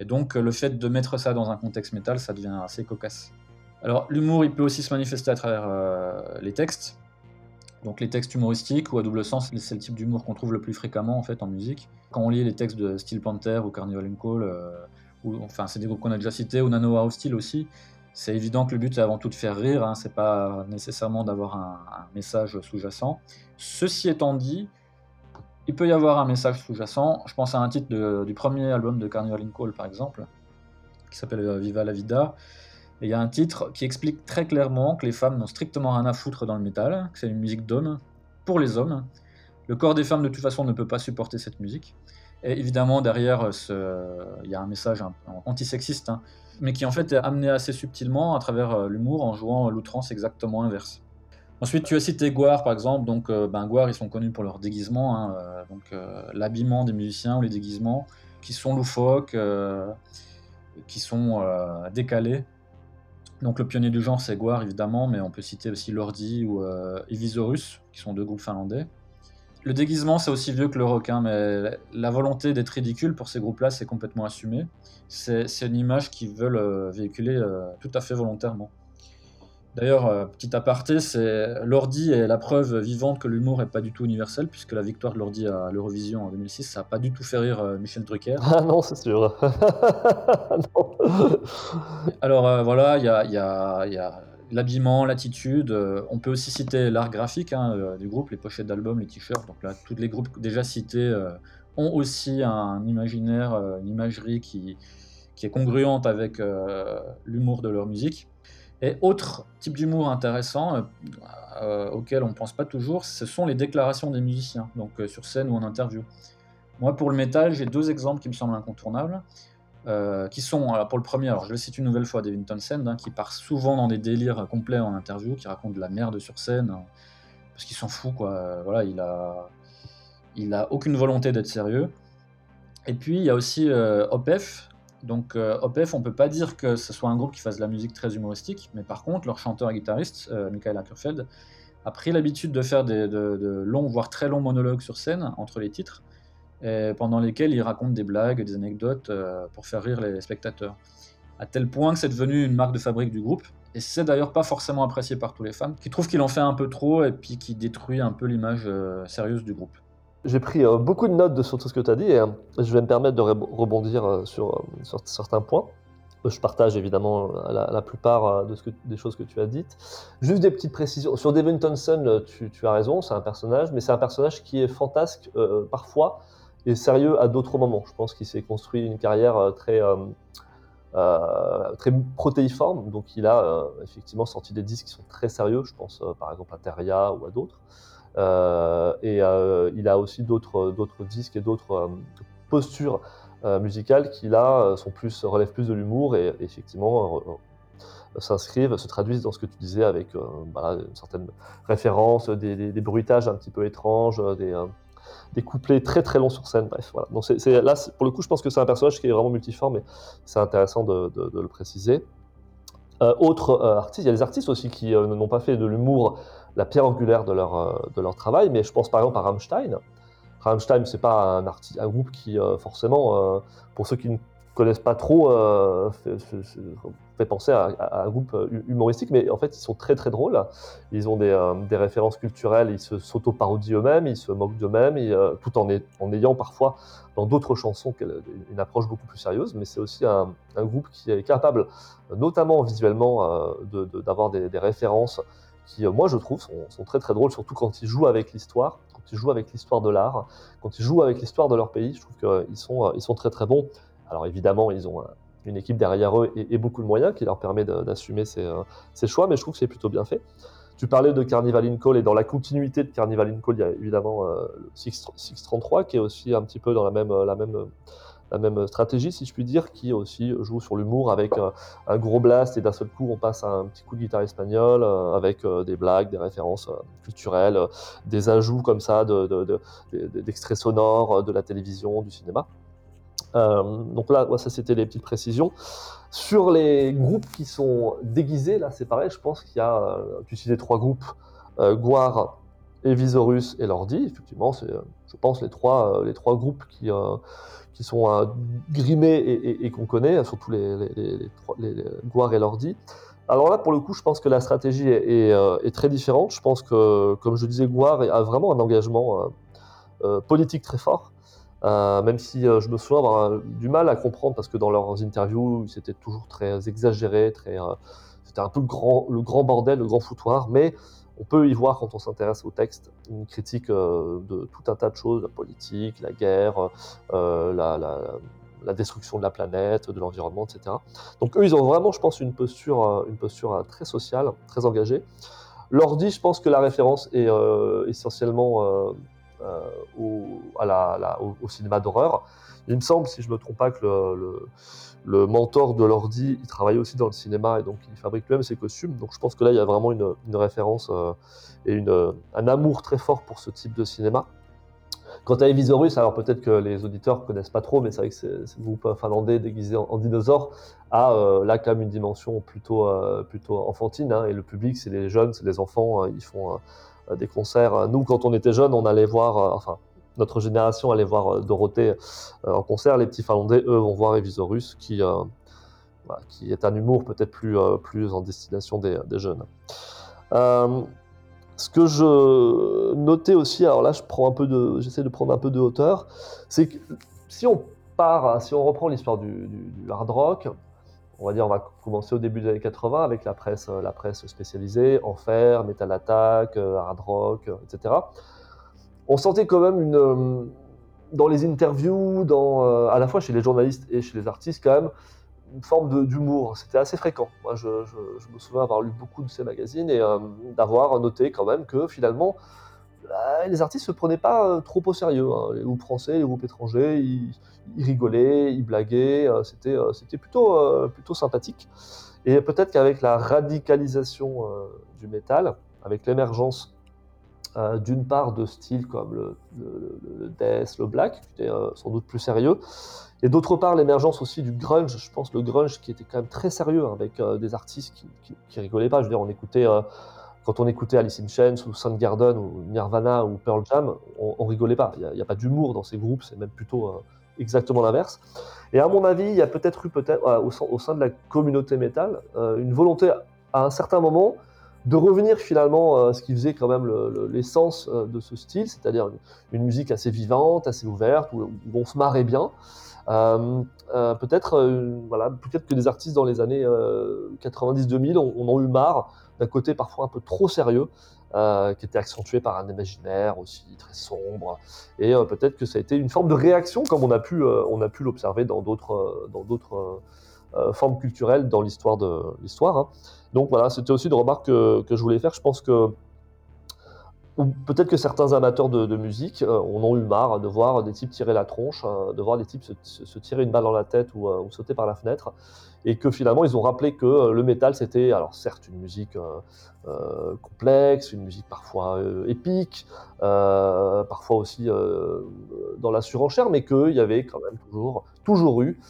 Et donc, le fait de mettre ça dans un contexte métal, ça devient assez cocasse. Alors, l'humour, il peut aussi se manifester à travers les textes. Donc, les textes humoristiques ou à double sens, c'est le type d'humour qu'on trouve le plus fréquemment en fait en musique. Quand on lit les textes de Steel Panther ou Carnival Call, enfin c'est des groupes qu'on a déjà cités, ou Nano Hostile aussi. C'est évident que le but est avant tout de faire rire, hein, c'est pas nécessairement d'avoir un, message sous-jacent. Ceci étant dit, il peut y avoir un message sous-jacent. Je pense à un titre du premier album de Carnival in Call par exemple, qui s'appelle euh, Viva la Vida. Et il y a un titre qui explique très clairement que les femmes n'ont strictement rien à foutre dans le métal, que c'est une musique d'hommes pour les hommes. Le corps des femmes de toute façon ne peut pas supporter cette musique. Et évidemment, derrière, euh, il y a un message antisexiste, hein, mais qui en fait est amené assez subtilement à travers euh, l'humour en jouant l'outrance exactement inverse. Ensuite, tu as cité Guar, par exemple. Donc, euh, ben, Guar, ils sont connus pour leur déguisement, hein, donc l'habillement des musiciens ou les déguisements, qui sont loufoques, qui sont décalés. Donc, le pionnier du genre, c'est Guar, évidemment, mais on peut citer aussi Lordi ou Evisorus, qui sont deux groupes finlandais. Le déguisement, c'est aussi vieux que le requin, mais la volonté d'être ridicule pour ces groupes-là, c'est complètement assumé. C'est une image qu'ils veulent euh, véhiculer euh, tout à fait volontairement. D'ailleurs, euh, petit aparté, c'est Lordi est la preuve vivante que l'humour n'est pas du tout universel, puisque la victoire de Lordi à l'Eurovision en 2006, ça n'a pas du tout fait rire Michel Drucker. Ah non, c'est sûr. Alors voilà, il y a, y a l'habillement, l'attitude. Euh, on peut aussi citer l'art graphique hein, euh, du groupe, les pochettes d'albums, les t-shirts. Donc là, tous les groupes déjà cités euh, ont aussi un imaginaire, une imagerie qui, qui est congruente avec l'humour de leur musique. Et autre type d'humour intéressant auquel on ne pense pas toujours, ce sont les déclarations des musiciens, donc sur scène ou en interview. Moi, pour le métal, j'ai deux exemples qui me semblent incontournables. Euh, qui sont, alors pour le premier, je le cite une nouvelle fois, Devin Townsend, hein, qui part souvent dans des délires complets en interview, qui raconte de la merde sur scène, hein, parce qu'il s'en fout, quoi. Voilà, il a, il a aucune volonté d'être sérieux. Et puis il y a aussi euh, OPF. Donc euh, OPF, on peut pas dire que ce soit un groupe qui fasse de la musique très humoristique, mais par contre, leur chanteur et guitariste, Michael Ackerfeld, a pris l'habitude de faire de longs, voire très longs monologues sur scène entre les titres pendant lesquels il raconte des blagues, des anecdotes euh, pour faire rire les spectateurs. À tel point que c'est devenu une marque de fabrique du groupe, et c'est d'ailleurs pas forcément apprécié par tous les fans, qui trouvent qu'il en fait un peu trop et puis qui détruit un peu l'image euh, sérieuse du groupe. J'ai pris euh, beaucoup de notes sur tout ce que tu as dit et je vais me permettre de rebondir sur, certains points. Je partage évidemment la, plupart de ce que, des choses que tu as dites. Juste des petites précisions. Sur Devin Townsend, tu, as raison, c'est un personnage, mais c'est un personnage qui est fantasque parfois et sérieux à d'autres moments. Je pense qu'il s'est construit une carrière euh, très, euh, euh, très protéiforme. Donc il a effectivement sorti des disques qui sont très sérieux. Je pense par exemple à Teria ou à d'autres. Et il a aussi d'autres disques et d'autres postures musicales qui là sont plus relèvent plus de l'humour et, effectivement s'inscrivent, se traduisent dans ce que tu disais avec une certaine référence, des, des, bruitages un petit peu étranges, des, couplets très très longs sur scène. Bref, voilà. Donc là, pour le coup, je pense que c'est un personnage qui est vraiment multiforme, et c'est intéressant de, le préciser. Euh, autre artiste, il y a des artistes aussi qui n'ont pas fait de l'humour la pierre angulaire de leur, de leur travail, mais je pense par exemple à Rammstein. Rammstein, c'est pas un, groupe qui, forcément, pour ceux qui ne connaissent pas trop, euh, fait, penser à, un groupe euh, humoristique, mais en fait, ils sont très très drôles. Ils ont des, euh, des références culturelles, ils se s'auto-parodient eux-mêmes, ils se moquent d'eux-mêmes, euh, tout en, ayant parfois dans d'autres chansons une approche beaucoup plus sérieuse. Mais c'est aussi un, groupe qui est capable, notamment visuellement, d'avoir de, des, des, références qui, moi, je trouve, sont, très très drôles, surtout quand ils jouent avec l'histoire, quand ils jouent avec l'histoire de l'art, quand ils jouent avec l'histoire de leur pays. Je trouve qu'ils sont, ils sont très très bons. Alors évidemment, ils ont une équipe derrière eux et, beaucoup de moyens qui leur permet d'assumer euh, ces, choix, mais je trouve que c'est plutôt bien fait. Tu parlais de Carnival in Call et dans la continuité de Carnival in Call, il y a évidemment euh, le 633 qui est aussi un petit peu dans la même, la même, la même stratégie, si je puis dire, qui aussi joue sur l'humour avec euh, un gros blast et d'un seul coup on passe à un petit coup de guitare espagnol avec des blagues, des références culturelles, des ajouts comme ça d'extraits de, sonores de la télévision, du cinéma. Euh, donc là, ça c'était les petites précisions. Sur les groupes qui sont déguisés, là c'est pareil, je pense qu'il y a, euh, tu citais trois groupes, euh, Guar, Evisorus et Lordi, effectivement, c'est, je pense, les trois, les trois groupes qui, qui sont grimés et, qu'on connaît, surtout les, les, les, Guar et Lordi. Alors là, pour le coup, je pense que la stratégie est, est, très différente. Je pense que, comme je disais, Guar a vraiment un engagement politique très fort. Euh, même si euh, je me souviens avoir euh, du mal à comprendre parce que dans leurs interviews, c'était toujours très exagéré, très, c'était un peu le grand, le grand bordel, le grand foutoir, mais on peut y voir quand on s'intéresse au texte une critique de tout un tas de choses, la politique, la guerre, la, la, destruction de la planète, de l'environnement, etc. Donc eux, ils ont vraiment, je pense, une posture, une posture très sociale, très engagée. L'ordi, je pense que la référence est essentiellement euh, au, cinéma d'horreur. Il me semble, si je ne me trompe pas, que le, mentor de l'ordi, il travaille aussi dans le cinéma et donc il fabrique lui-même ses costumes. Donc je pense que là, il y a vraiment une, référence euh, et une, un amour très fort pour ce type de cinéma. Quant à Evisorus, alors peut-être que les auditeurs connaissent pas trop, mais c'est vrai que ce groupe finlandais déguisé en, dinosaure a euh, là quand même une dimension plutôt, plutôt enfantine. Hein, et le public, c'est les jeunes, c'est les enfants, hein, ils font euh, des concerts. Nous, quand on était jeunes, on allait voir, euh, enfin, notre génération allait voir euh, Dorothée en concert. Les petits Finlandais, eux, vont voir Evisorus, qui, bah, qui est un humour peut-être plus, plus en destination des, jeunes. ce que je notais aussi, alors là, je de, j'essaie de prendre un peu de hauteur, c'est que si on part, si on reprend l'histoire du, hard rock, on va dire, on va commencer au début des années 80 avec la presse, euh, la presse spécialisée, Enfer, Metal Attack, euh, Hard Rock, euh, etc. On sentait quand même une, dans les interviews, dans, à la fois chez les journalistes et chez les artistes, quand même, une forme d'humour. C'était assez fréquent. Moi, je, me souviens avoir lu beaucoup de ces magazines et d'avoir noté quand même que finalement, bah, les artistes se prenaient pas trop au sérieux. Hein. Les groupes français, les groupes étrangers, ils, il rigolait, il blaguait, euh, c'était, euh, plutôt, euh, plutôt sympathique. Et peut-être qu'avec la radicalisation du métal, avec l'émergence d'une part de styles comme le, death, le black, qui était sans doute plus sérieux, et d'autre part l'émergence aussi du grunge, je pense le grunge qui était quand même très sérieux, hein, avec des artistes qui, qui, rigolaient pas, je veux dire, on écoutait... quand on écoutait Alice in Chains ou Soundgarden ou Nirvana ou Pearl Jam, on, rigolait pas. Il n'y a, pas d'humour dans ces groupes, c'est même plutôt exactement l'inverse. Et à mon avis, il y a peut-être eu peut-être au, sein de la communauté métal euh, une volonté à un certain moment de revenir finalement à ce qui faisait quand même l'essence euh, de ce style, c'est-à-dire une, musique assez vivante, assez ouverte, où, on se marrait bien. Euh, peut-être voilà, peut-être que des artistes dans les années 90-2000 ont, ont, eu marre d'un côté parfois un peu trop sérieux euh, qui était accentué par un imaginaire aussi très sombre. Et euh, peut-être que ça a été une forme de réaction, comme on a pu, euh, on pu l'observer dans d'autres, dans d'autres formes culturelles dans l'histoire de l'histoire. Hein. Donc voilà, c'était aussi une remarque que, que, je voulais faire. Je pense que ou peut-être que certains amateurs de, musique euh, ont eu marre de voir des types tirer la tronche, euh, de voir des types se, tirer une balle dans la tête ou, euh, ou sauter par la fenêtre, et que finalement ils ont rappelé que le métal c'était, alors certes une musique complexe, une musique parfois épique, parfois aussi dans la surenchère, mais qu'il y avait quand même toujours, toujours eu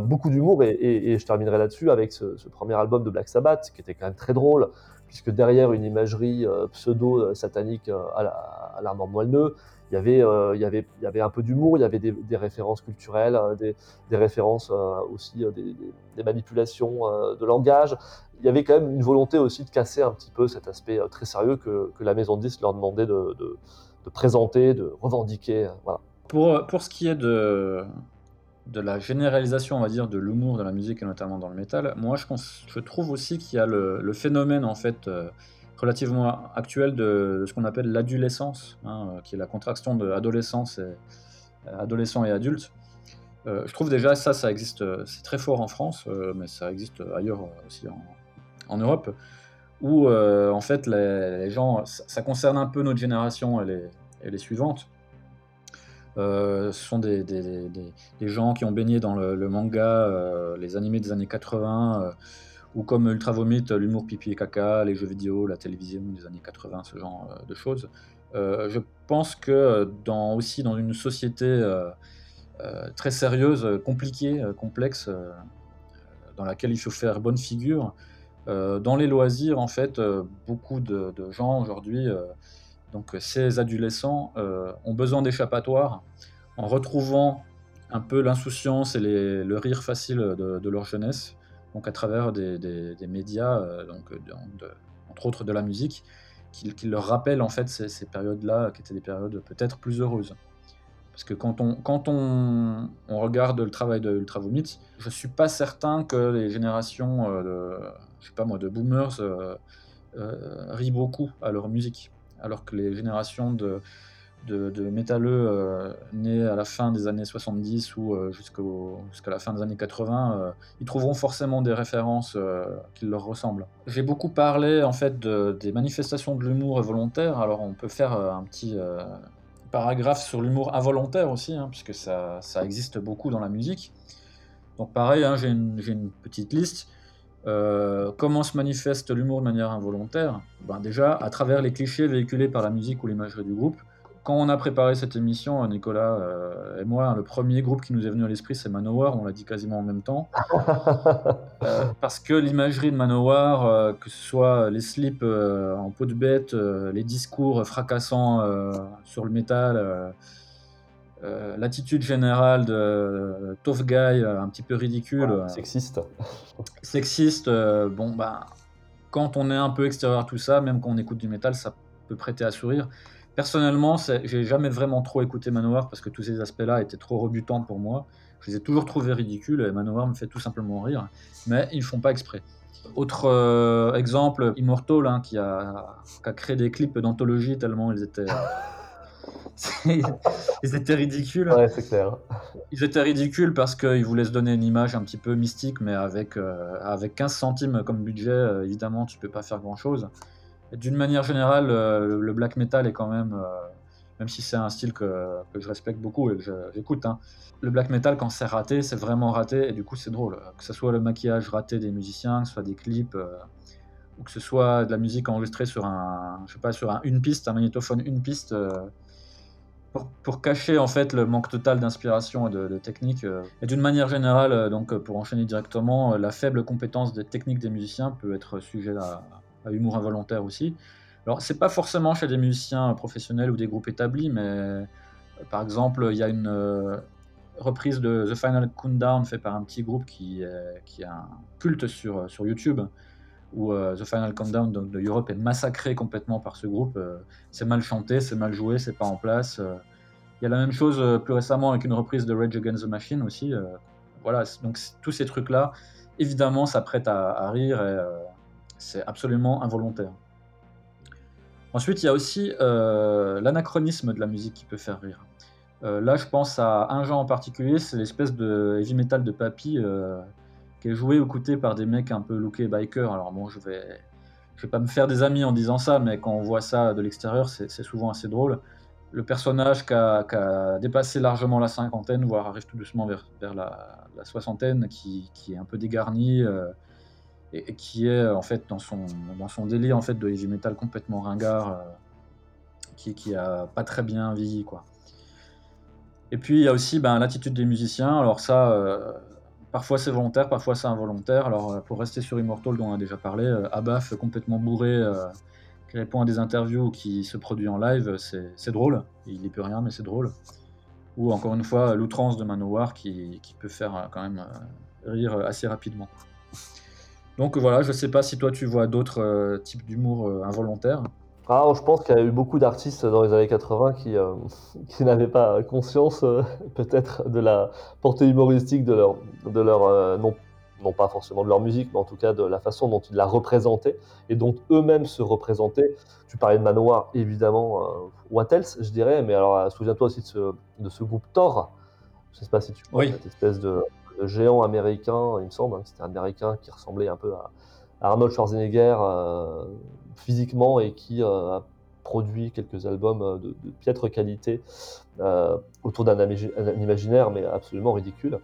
beaucoup d'humour, et, je terminerai là-dessus avec ce premier album de Black Sabbath, qui était quand même très drôle, puisque derrière une imagerie euh, pseudo-satanique euh, à la- à l'armement moelleux, il y, avait, euh, il, y avait, un peu d'humour, il y avait des, références culturelles, euh, des, références euh, aussi, euh, des, manipulations euh, de langage. Il y avait quand même une volonté aussi de casser un petit peu cet aspect euh, très sérieux que, la maison de disques leur demandait de, présenter, de revendiquer. euh, pour ce qui est de, de la généralisation, on va dire, de l'humour de la musique et notamment dans le métal, moi je, trouve aussi qu'il y a le, phénomène en fait euh, relativement actuel de, ce qu'on appelle l'adolescence, hein, euh, qui est la contraction de adolescence et euh, adolescent et adulte. Je trouve déjà ça, ça existe, c'est très fort en France, mais ça existe ailleurs aussi en, Europe, où en fait les, gens, ça, concerne un peu notre génération et les suivantes. Euh, ce sont des, gens qui ont baigné dans le, manga, euh, les animés des années 80, euh, ou comme Ultra Vomit, l'humour pipi et caca, les jeux vidéo, la télévision des années 80, ce genre de choses. Je pense que aussi dans une société très sérieuse, compliquée, complexe, dans laquelle il faut faire bonne figure, dans les loisirs, en fait, beaucoup de, gens aujourd'hui, donc ces adolescents, euh, ont besoin d'échappatoire en retrouvant un peu l'insouciance et le rire facile de, leur jeunesse, donc à travers des, médias, euh, donc, euh, entre autres de la musique, qui, leur rappellent en fait ces, périodes-là, qui étaient des périodes peut-être plus heureuses. Parce que quand on, quand on, regarde le travail de Vomit, je suis pas certain que les générations euh, de, pas moi, de boomers euh, euh, rient beaucoup à leur musique. Alors que les générations de, de, métalleux euh, nés à la fin des années 70 ou euh, jusqu'à la fin des années 80, euh, ils trouveront forcément des références euh, qui leur ressemblent. J'ai beaucoup parlé en fait de- des manifestations de l'humour volontaire. Alors on peut faire un petit paragraphe sur l'humour involontaire aussi, hein, puisque ça, existe beaucoup dans la musique. Donc pareil, hein, j'ai une petite liste. Euh, comment se manifeste l'humour de manière involontaire? Ben Déjà, à travers les clichés véhiculés par la musique ou l'imagerie du groupe. Quand on a préparé cette émission, Nicolas euh, et moi, le premier groupe qui nous est venu à l'esprit, c'est Manowar, on l'a dit quasiment en même temps. Euh, parce que l'imagerie de Manowar, euh, que ce soit les slips euh, en peau de bête, euh, les discours fracassants euh, sur le métal, euh, l'attitude générale de tough guy, euh, un petit peu ridicule, euh, Sexiste. sexiste, bon bah quand on est un peu extérieur à tout ça, même quand on écoute du métal, ça peut prêter à sourire. Personnellement, j'ai jamais vraiment trop écouté Manowar parce que tous ces aspects-là étaient trop rebutants pour moi. Je les ai toujours trouvés ridicules et Manowar me fait tout simplement rire, mais ils font pas exprès. Autre euh, exemple, Immortal, hein, qui, a, qui a créé des clips d'anthologie tellement ils étaient, ils étaient ridicules. Ouais, c'est clair. Ils étaient ridicules parce qu'ils voulaient se donner une image un petit peu mystique, mais avec, euh, avec 15 centimes comme budget, euh, évidemment, tu peux pas faire grand-chose. D'une manière générale, euh, le black metal est quand même, euh, même si c'est un style que, que je respecte beaucoup et que j'écoute, hein, le black metal, quand c'est raté, c'est vraiment raté, et du coup, c'est drôle. Que ce soit le maquillage raté des musiciens, que ce soit des clips, euh, ou que ce soit de la musique enregistrée sur un, je sais pas, sur un une piste, un magnétophone une piste, euh, pour, cacher en fait le manque total d'inspiration et de, technique. euh. Et d'une manière générale, euh, donc euh, pour enchaîner directement, la faible compétence des techniques des musiciens peut être sujet à, humour involontaire aussi. Alors c'est pas forcément chez des musiciens professionnels ou des groupes établis, mais par exemple il y a une reprise de The Final Countdown fait par un petit groupe qui, qui a un culte sur YouTube où euh, The Final Countdown de, Europe est massacré complètement par ce groupe. euh, c'est mal chanté, c'est mal joué, c'est pas en place. euh. Il y a la même chose plus récemment avec une reprise de Rage Against the Machine aussi. voilà, donc tous ces trucs-là, évidemment, ça prête à, à rire et c'est absolument involontaire. Ensuite, il y a aussi l'anachronisme de la musique qui peut faire rire. Là, je pense à un genre en particulier, c'est l'espèce de heavy metal de papy qui est joué ou écouté par des mecs un peu lookés biker. Alors bon, je vais, je vais pas me faire des amis en disant ça, mais quand on voit ça de l'extérieur, c'est souvent assez drôle. Le personnage qui a, dépassé largement la cinquantaine, voire arrive tout doucement vers, vers la, soixantaine, qui, qui, est un peu dégarni et, qui est en fait dans son, dans son délire en fait de heavy metal complètement ringard, qui, qui a pas très bien vieilli quoi. Et puis il y a aussi ben, l'attitude des musiciens. Alors ça, euh, parfois c'est volontaire, parfois c'est involontaire. Alors euh, pour rester sur Immortal dont on a déjà parlé, euh, Abaf complètement bourré, qui répond à des interviews qui se produit en live, c'est drôle. Il n'y peut rien, mais c'est drôle. Ou encore une fois, l'outrance de Manowar qui, peut faire quand même rire assez rapidement. Donc voilà, je ne sais pas si toi tu vois d'autres types d'humour involontaire. Ah, je pense qu'il y a eu beaucoup d'artistes dans les années 80 qui, euh, qui n'avaient pas conscience euh, peut-être de la portée humoristique de leur, de leur euh, non, non pas forcément de leur musique, mais en tout cas de la façon dont ils la représentaient et dont eux-mêmes se représentaient. Tu parlais de Manoir, évidemment, What else, je dirais, mais alors souviens-toi aussi de ce, de ce groupe Thor. Je ne sais pas si tu vois cette espèce de, géant américain, il me semble, hein, c'était un américain qui ressemblait un peu à, Arnold Schwarzenegger physiquement et qui euh, a produit quelques albums euh, de, piètre qualité euh, autour d'un imaginaire, mais absolument ridicule.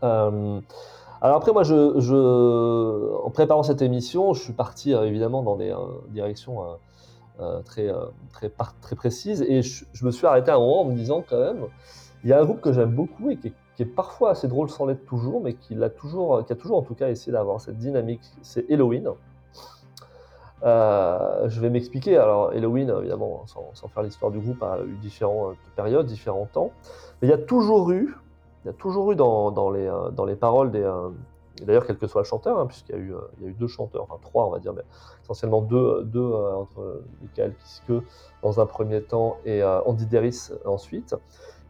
alors après, moi, je, en préparant cette émission, je suis parti évidemment dans des directions très, très, précises, et je, me suis arrêté à un moment en me disant quand même, il y a un groupe que j'aime beaucoup et qui est, qui est, parfois assez drôle sans l'être toujours, mais qui, a toujours, qui a toujours en tout cas essayé d'avoir cette dynamique, c'est Halloween. Euh, je vais m'expliquer. Alors, Halloween, évidemment, sans, faire l'histoire du groupe, a eu différentes périodes, différents temps. Mais il y a toujours eu, il y a toujours eu dans, les, euh, dans les paroles des. Euh, d'ailleurs, quel que soit le chanteur, hein, puisqu'il y, a eu, il y a eu deux chanteurs, enfin trois, on va dire, mais essentiellement deux, deux entre Michael Kiske dans un premier temps et Andy Deris ensuite,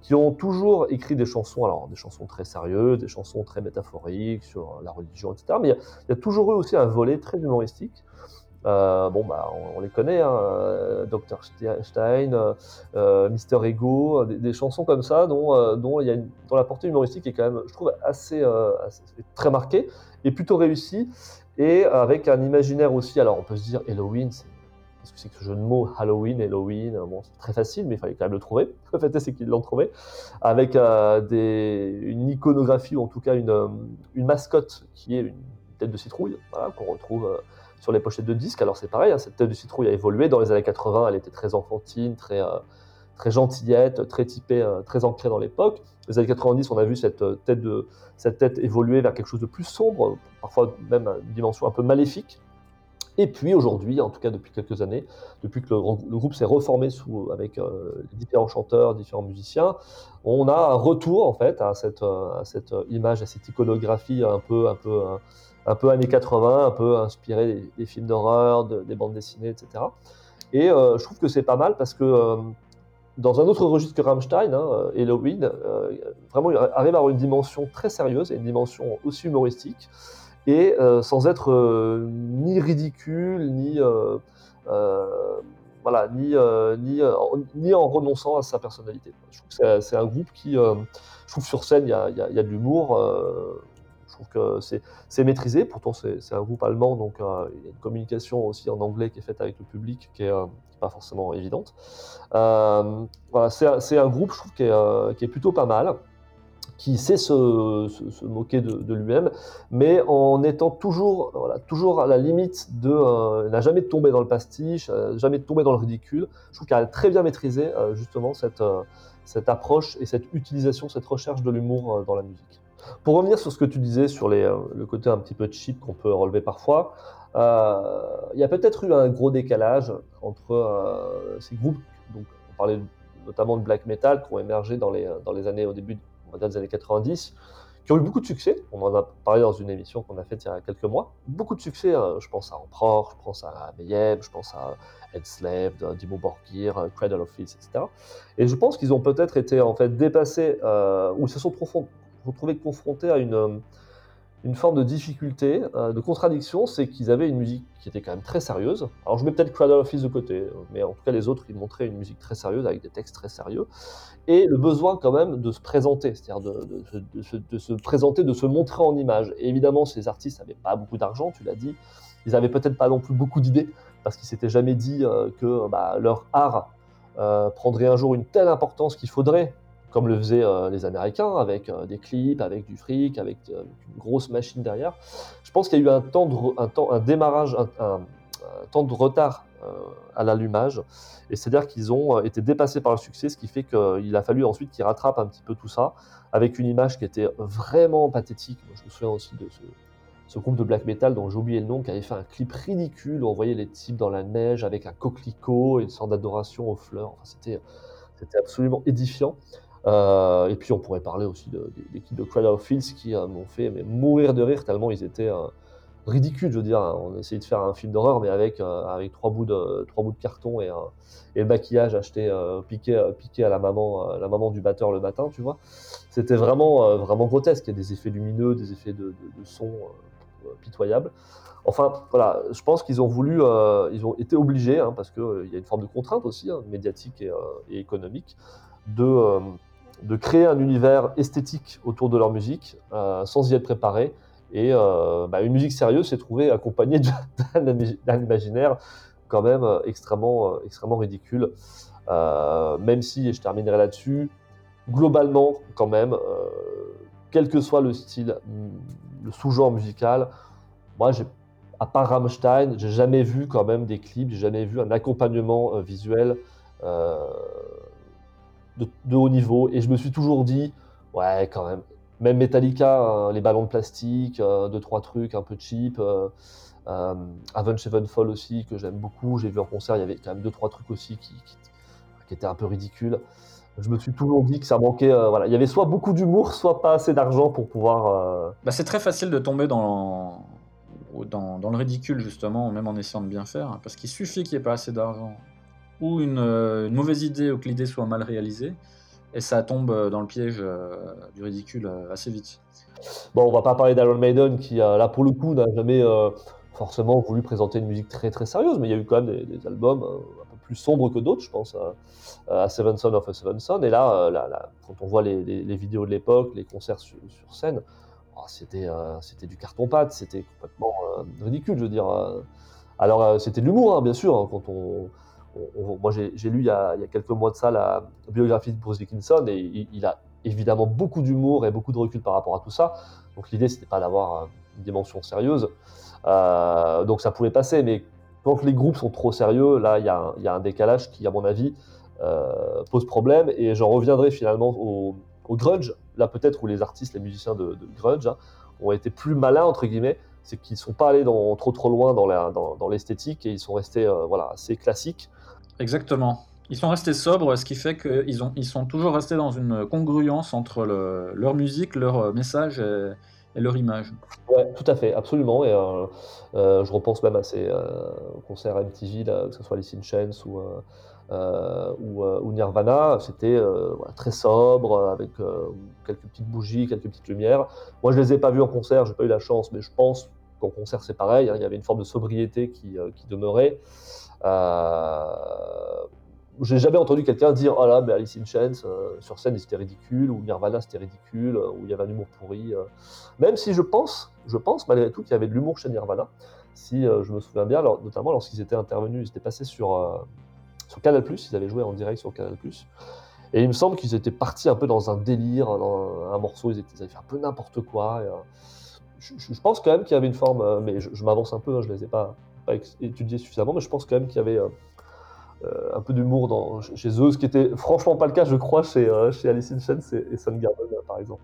qui ont toujours écrit des chansons, alors des chansons très sérieuses, des chansons très métaphoriques sur la religion, etc. Mais il y a toujours eu aussi un volet très humoristique. Euh, bon, bah, on, les connaît, hein, euh, Dr. Stein, euh, euh, Mister Ego, des, chansons comme ça dont, dont, il y a dont la portée humoristique est quand même, je trouve, assez, très marquée et plutôt réussie. Et avec un imaginaire aussi, alors on peut se dire Halloween, qu'est-ce que c'est que ce jeu de mots Halloween, Halloween, bon, c'est très facile, mais il fallait quand même le trouver. Le fait c'est qu'ils l'ont trouvé. Avec une iconographie, ou en tout cas une, une mascotte qui est une tête de citrouille, voilà, qu'on retrouve sur les pochettes de disques. Alors c'est pareil, hein, cette tête de citrouille a évolué. Dans les années 80, elle était très enfantine, très, euh, très gentillette, très typée, euh, très ancrée dans l'époque. Les années 90, on a vu cette euh, tête, cette tête évoluer vers quelque chose de plus sombre, parfois même une dimension un peu maléfique. Et puis aujourd'hui, en tout cas depuis quelques années, depuis que le, groupe s'est reformé sous, avec différents chanteurs, différents musiciens, on a un retour en fait à cette, à cette image, à cette iconographie un peu, un peu, un peu années 80, un peu inspiré des, films d'horreur, des bandes dessinées, etc. Et euh, je trouve que c'est pas mal parce que euh, dans un autre registre que Rammstein, hein, euh, Halloween, vraiment il arrive à avoir une dimension très sérieuse et une dimension aussi humoristique, et sans être ni ridicule, ni, voilà, ni, ni, ni, en renonçant à sa personnalité. Je trouve que c'est un groupe qui, je trouve sur scène, il y a, y a de l'humour trouve que c'est maîtrisé. Pourtant, c'est un groupe allemand, donc euh, il y a une communication aussi en anglais qui est faite avec le public qui n'est euh, pas forcément évidente. Euh, voilà, c'est un groupe, je trouve, qui est, qui est, plutôt pas mal qui sait se, se, moquer de, lui-même, mais en étant toujours, voilà, toujours à la limite de, n'a jamais tombé dans le pastiche, jamais tombé dans le ridicule. Je trouve qu'elle a très bien maîtrisé justement cette, cette approche et cette utilisation, cette recherche de l'humour dans la musique. Pour revenir sur ce que tu disais sur euh, le côté un petit peu cheap qu'on peut relever parfois, euh, il y a peut-être eu un gros décalage entre euh, ces groupes, donc on parlait notamment de black metal, qui ont émergé dans les, années, au début des années 90, qui ont eu beaucoup de succès. On en a parlé dans une émission qu'on a faite il y a quelques mois. Beaucoup de succès, je pense à Emperor, je pense à Mayhem, je pense à Enslaved, Dimo Borgir, Cradle of Filth, etc. Et je pense qu'ils ont peut-être été en fait dépassés, ou se sont trop retrouvé confronté à une, une forme de difficulté, euh, de contradiction, c'est qu'ils avaient une musique qui était quand même très sérieuse. Alors je mets peut-être Cradle of Filth de côté, mais en tout cas les autres, ils montraient une musique très sérieuse avec des textes très sérieux, et le besoin quand même de se présenter, c'est-à-dire de, se présenter, de se montrer en image. Et évidemment, ces artistes n'avaient pas beaucoup d'argent, tu l'as dit, ils n'avaient peut-être pas non plus beaucoup d'idées, parce qu'ils s'étaient jamais dit euh, que bah, leur art euh, prendrait un jour une telle importance qu'il faudrait comme le faisaient euh, les Américains, avec euh, des clips, avec du fric, avec euh, une grosse machine derrière. Je pense qu'il y a eu un temps de, un temps, un démarrage, un, temps de retard à l'allumage, et c'est-à-dire qu'ils ont été dépassés par le succès, ce qui fait qu'il a fallu ensuite qu'ils rattrapent un petit peu tout ça, avec une image qui était vraiment pathétique. je me souviens aussi de ce, groupe de black metal dont j'ai oublié le nom, qui avait fait un clip ridicule où on voyait les types dans la neige avec un coquelicot et une sorte d'adoration aux fleurs. Enfin, c'était, c'était absolument édifiant. Euh, et puis on pourrait parler aussi de, l'équipe de Cradle of Fields qui euh, m'ont fait mourir de rire tellement ils étaient euh, ridicules, je veux dire. On essayait de faire un film d'horreur mais avec, avec trois, bouts de, trois bouts de carton et, et le maquillage acheté, piqué, piqué à la maman, la maman du batteur le matin, tu vois. C'était vraiment, vraiment grotesque. Il y a des effets lumineux, des effets de, de son pitoyables. Enfin, voilà, je pense qu'ils ont voulu, ils ont été obligés, hein, parce qu'il y a une forme de contrainte aussi, hein, médiatique et, et économique, de de créer un univers esthétique autour de leur musique euh, sans y être préparé. Et euh, bah, une musique sérieuse s'est trouvée accompagnée d'un imaginaire quand même euh, extrêmement, extrêmement ridicule. même si, et je terminerai là-dessus, globalement, quand même, quel que soit le style, le sous-genre musical, moi, à part Rammstein, j'ai jamais vu quand même des clips, j'ai jamais vu un accompagnement visuel de, haut niveau. Et je me suis toujours dit, ouais, quand même. Même Metallica, hein, les ballons de plastique, euh, deux, trois trucs un peu cheap. Euh, euh, Avenged Sevenfold aussi, que j'aime beaucoup. J'ai vu en concert, il y avait quand même deux, trois trucs aussi qui, qui, étaient un peu ridicules. Je me suis toujours dit que ça manquait. Euh, voilà, il y avait soit beaucoup d'humour, soit pas assez d'argent pour pouvoir. Bah, c'est très facile de tomber dans, dans, dans, le ridicule, justement, même en essayant de bien faire, parce qu'il suffit qu'il n'y ait pas assez d'argent ou euh, une, mauvaise idée ou que l'idée soit mal réalisée, et ça tombe euh, dans le piège euh, du ridicule assez vite. Bon, on va pas parler d'Iron Maiden qui, là pour le coup, n'a jamais forcément voulu présenter une musique très très sérieuse, mais il y a eu quand même des, albums un peu plus sombres que d'autres, je pense, à, Seven Son of a Seven Son. Et là, là, quand on voit les, vidéos de l'époque, les concerts sur, scène, oh, c'était c'était du carton-pâte, c'était complètement ridicule, je veux dire. Alors, c'était de l'humour, hein, bien sûr, hein, quand on moi, j'ai lu il y, a, quelques mois de ça la biographie de Bruce Dickinson et il, a évidemment beaucoup d'humour et beaucoup de recul par rapport à tout ça. Donc l'idée, c'était pas d'avoir une dimension sérieuse. Euh, donc ça pouvait passer, mais quand les groupes sont trop sérieux, là, il y, a un décalage qui, à mon avis, euh, pose problème. Et j'en reviendrai finalement au, grunge, là peut-être où les artistes, les musiciens de, grunge hein, ont été plus malins, entre guillemets, c'est qu'ils ne sont pas allés trop trop loin dans l'esthétique et ils sont restés euh, voilà, assez classiques. Exactement. Ils sont restés sobres, ce qui fait qu'ils ils sont toujours restés dans une congruence entre leur musique, leur message et, leur image. Oui, tout à fait, absolument. Et euh, euh, je repense même à ces concerts MTV, que ce soit les in ou, Nirvana. C'était très sobre, avec quelques petites bougies, quelques petites lumières. Moi, je ne les ai pas vus en concert, je n'ai pas eu la chance, mais je pense qu'en concert, c'est pareil. Hein. il y avait une forme de sobriété qui demeurait. Euh, j'ai jamais entendu quelqu'un dire oh là, mais Alice in Chains euh, sur scène c'était ridicule ou Nirvana c'était ridicule ou il y avait un humour pourri. Euh. Même si je pense, je pense malgré tout qu'il y avait de l'humour chez Nirvana. Si je me souviens bien, notamment lorsqu'ils étaient intervenus, ils étaient passés sur sur Canal+, ils avaient joué en direct sur Canal+. Et il me semble qu'ils étaient partis un peu dans un délire, dans un morceau, ils, avaient fait un peu n'importe quoi. je, pense quand même qu'il y avait une forme, mais je, m'avance un peu, hein, je ne les ai pas, pas étudié suffisamment, mais je pense quand même qu'il y avait euh, euh, un peu d'humour chez eux, ce qui était franchement pas le cas, je crois, chez, euh, chez Alice in Chains et, Soundgarden, par exemple.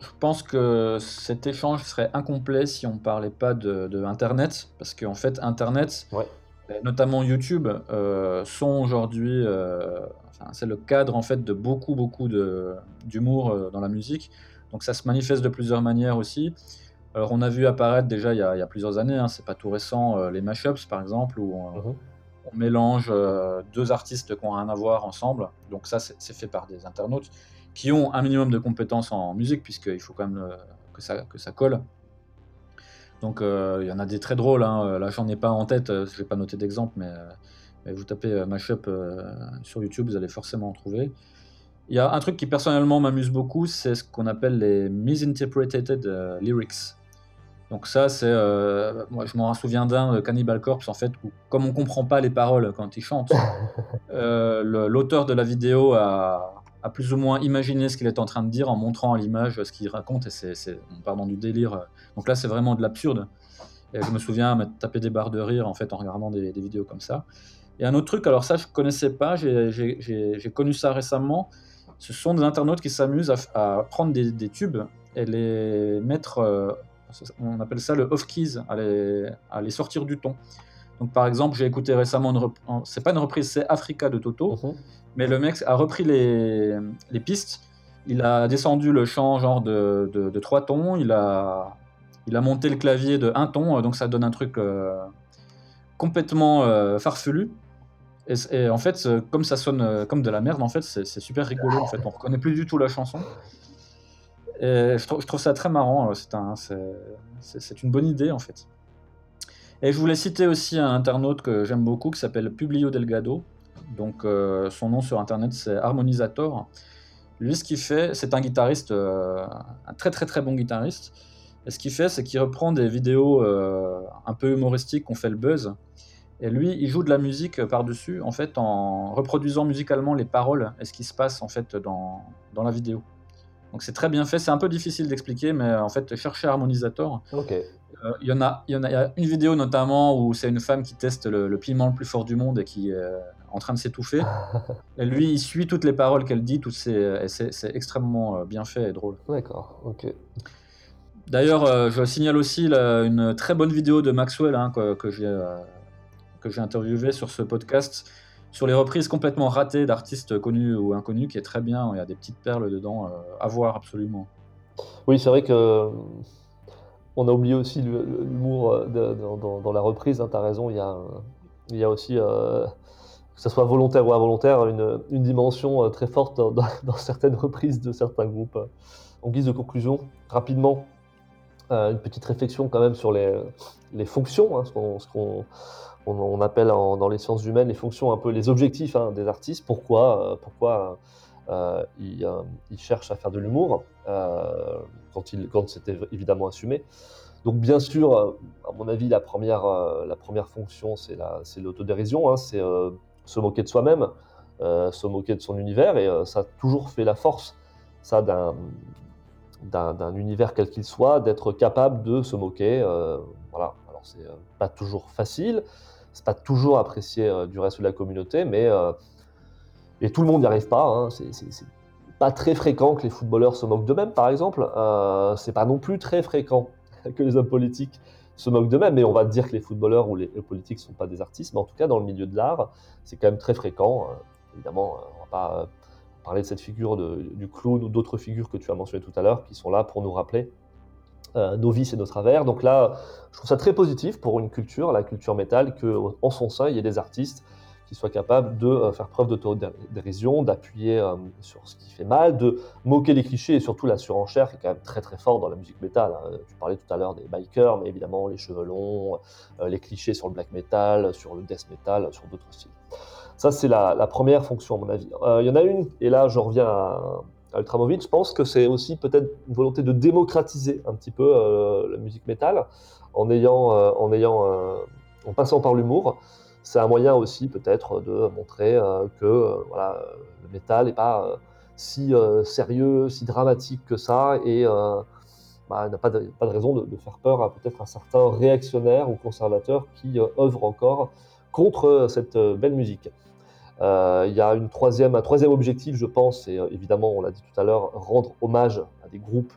Je pense que cet échange serait incomplet si on ne parlait pas de, Internet, parce qu'en fait, Internet, notamment YouTube, sont aujourd'hui, c'est le cadre en fait de beaucoup, beaucoup d'humour dans la musique. Donc ça se manifeste de plusieurs manières aussi. Alors, on a vu apparaître déjà il y a, plusieurs années, hein, c'est pas tout récent, euh, les mashups par exemple, où on, mhm. mélange euh, deux artistes qui ont rien à voir ensemble. Donc, ça, c'est fait par des internautes qui ont un minimum de compétences en musique, puisqu'il faut quand même que, ça, que ça colle. Donc il y en a des très drôles, hein. là j'en ai pas en tête, je vais pas noter d'exemple, mais, mais, vous tapez Mashup sur YouTube, vous allez forcément en trouver. Il y a un truc qui personnellement m'amuse beaucoup, c'est ce qu'on appelle les misinterpreted lyrics. Donc ça, c'est, euh, moi je m'en souviens d'un, Cannibal Corpse, en fait, où comme on comprend pas les paroles quand il chante, euh, l'auteur de la vidéo a, plus ou moins imaginé ce qu'il est en train de dire en montrant à l'image ce qu'il raconte, et c'est, on part dans du délire. Donc là, c'est vraiment de l'absurde. Et je me souviens me taper des barres de rire en fait en regardant des, vidéos comme ça. Et un autre truc, alors ça je connaissais pas, j'ai connu ça récemment. Ce sont des internautes qui s'amusent à, prendre des, tubes et les mettre euh, on appelle ça le off-keys, à les, sortir du ton. Donc par exemple, j'ai écouté récemment une c'est pas une reprise, c'est Africa de Toto, mhm. mais le mec a repris les, pistes, il a descendu le chant genre de, trois tons, il a, il a monté le clavier de un ton, donc ça donne un truc euh, complètement euh, farfelu. Et, en fait, comme ça sonne euh, comme de la merde, en fait, c'est super rigolo. En fait, on reconnaît plus du tout la chanson. Je, trouve, ça très marrant. Euh, c'est une bonne idée en fait. Et je voulais citer aussi un internaute que j'aime beaucoup qui s'appelle Publio Delgado. Donc euh, son nom sur internet c'est Harmonisator. Lui ce qu'il fait, c'est un guitariste, euh, un très très très bon guitariste. Et ce qu'il fait, c'est qu'il reprend des vidéos un peu humoristiques qu'on fait le buzz. Et lui, il joue de la musique par-dessus, en fait, en reproduisant musicalement les paroles et ce qui se passe en fait dans la vidéo. Donc c'est très bien fait, c'est un peu difficile d'expliquer, mais en fait, chercher Harmonisator. Ok. Euh, il y, en a, y en a une vidéo notamment où c'est une femme qui teste le, piment le plus fort du monde et qui est en train de s'étouffer. et lui, il suit toutes les paroles qu'elle dit, toutes c'est extrêmement euh, bien fait et drôle. D'accord, ok. D'ailleurs, euh, je signale aussi une très bonne vidéo de Maxwell hein, que, que j'ai interviewé sur ce podcast sur les reprises complètement ratées d'artistes connus ou inconnus, qui est très bien. Il y a des petites perles dedans euh, à voir absolument. Oui, c'est vrai que euh, on a oublié aussi l'humour euh, dans, la reprise. Hein, tu as raison, il y a, il y a aussi, que ce soit volontaire ou involontaire, une, dimension très forte dans, certaines reprises de certains groupes. En guise de conclusion, rapidement, une petite réflexion quand même sur les, les fonctions, hein, ce qu'on on, appelle dans les sciences humaines les fonctions un peu les objectifs hein, des artistes. Pourquoi, euh, pourquoi euh, ils, euh, cherchent à faire de l'humour quand, quand c'était évidemment assumé. Donc bien sûr, à mon avis, la première, la première fonction, c'est l'autodérision, hein, c'est se moquer de soi-même, se moquer de son univers, et ça a toujours fait la force, ça, d'un d'un univers quel qu'il soit, d'être capable de se moquer. voilà. Alors c'est pas toujours facile, c'est pas toujours apprécié euh, du reste de la communauté, mais euh, et tout le monde n'y arrive pas. Hein. C'est pas très fréquent que les footballeurs se moquent d'eux-mêmes, par exemple. Euh, c'est pas non plus très fréquent que les hommes politiques se moquent d'eux-mêmes, mais on va dire que les footballeurs ou les, politiques ne sont pas des artistes, mais en tout cas dans le milieu de l'art, c'est quand même très fréquent. évidemment, on va pas parler de cette figure du clown ou d'autres figures que tu as mentionnées tout à l'heure, qui sont là pour nous rappeler euh, nos vices et nos travers. Donc là, je trouve ça très positif pour une culture, la culture métal, qu'en son sein, il y ait des artistes qui soient capables de euh, faire preuve d'autodérision, d'appuyer euh, sur ce qui fait mal, de moquer les clichés et surtout la surenchère qui est quand même très très fort dans la musique métal. Hein. Tu parlais tout à l'heure des bikers, mais évidemment les cheveux longs, les clichés sur le black metal, sur le death metal, sur d'autres styles. Ça, c'est la, la, première fonction, à mon avis. Il y en a une, et là, je reviens à, Ultramovic, je pense que c'est aussi peut-être une volonté de démocratiser un petit peu euh, la musique métal en ayant, euh, en ayant, euh, en passant par l'humour. C'est un moyen aussi peut-être de montrer que voilà, le métal n'est pas si sérieux, si dramatique que ça et bah, n'a pas de, pas de raison de, de faire peur à peut-être un certain réactionnaire ou conservateur qui œuvre encore contre cette belle musique. Euh, il y a une troisième, un troisième objectif, je pense, et euh, évidemment, on l'a dit tout à l'heure, rendre hommage à des groupes,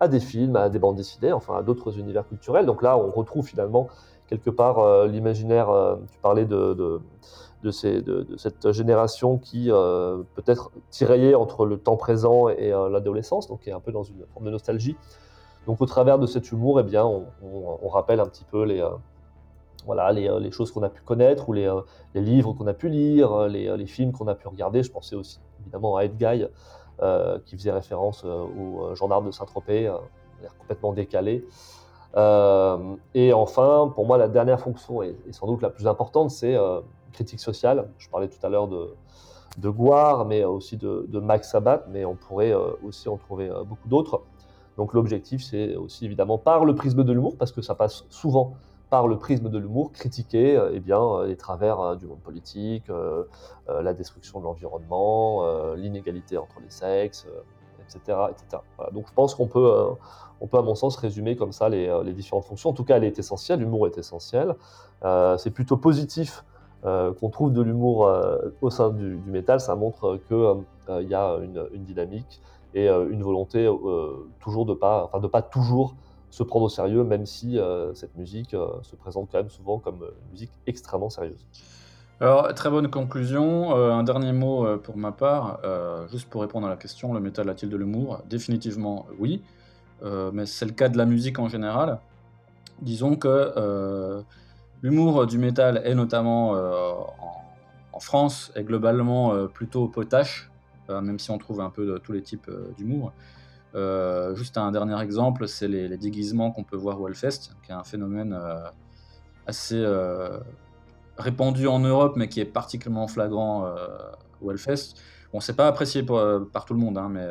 à des films, à des bandes dessinées, enfin à d'autres univers culturels. Donc là, on retrouve finalement quelque part euh, l'imaginaire, tu parlais de, cette génération qui peut-être tiraillait entre le temps présent et l'adolescence, donc est un peu dans une forme de nostalgie. Donc au travers de cet humour, eh bien, on, on rappelle un petit peu les voilà, euh, les, choses qu'on a pu connaître ou les, euh, livres qu'on a pu lire, euh, les, films qu'on a pu regarder. Je pensais aussi évidemment à Ed Guy, qui faisait référence au gendarme de Saint-Tropez, complètement décalé. Et enfin, pour moi, la dernière fonction, et, sans doute la plus importante, c'est critique sociale. Je parlais tout à l'heure de, de mais aussi de, Max Sabat, mais on pourrait aussi en trouver beaucoup d'autres. Donc l'objectif, c'est aussi évidemment par le prisme de l'humour, parce que ça passe souvent par le prisme de l'humour, critiquer euh, eh bien, euh, les travers euh, du monde politique, la destruction de l'environnement, l'inégalité entre les sexes, etc. etc. Donc je pense qu'on peut, on peut, à mon sens, résumer comme ça les, les différentes fonctions. En tout cas, elle est essentielle, l'humour est essentiel. C'est plutôt positif qu'on trouve de l'humour au sein du, métal, ça montre qu'il y a une, une dynamique et une volonté toujours de pas, enfin de pas toujours se prendre au sérieux, même si euh, cette musique euh, se présente quand même souvent comme une musique extrêmement sérieuse. Alors, très bonne conclusion. Euh, un dernier mot euh, pour ma part, euh, juste pour répondre à la question, le métal a-t-il de l'humour? Définitivement oui, Euh, mais c'est le cas de la musique en général. Disons que euh, l'humour du métal est notamment euh, en, France est globalement euh, plutôt potache, euh, même si on trouve un peu tous les types euh, d'humour. Euh, juste un dernier exemple, c'est les, déguisements qu'on peut voir au Hellfest, qui est un phénomène euh, assez euh, répandu en Europe, mais qui est particulièrement flagrant au Hellfest. Bon, c'est pas apprécié par, tout le monde, hein, mais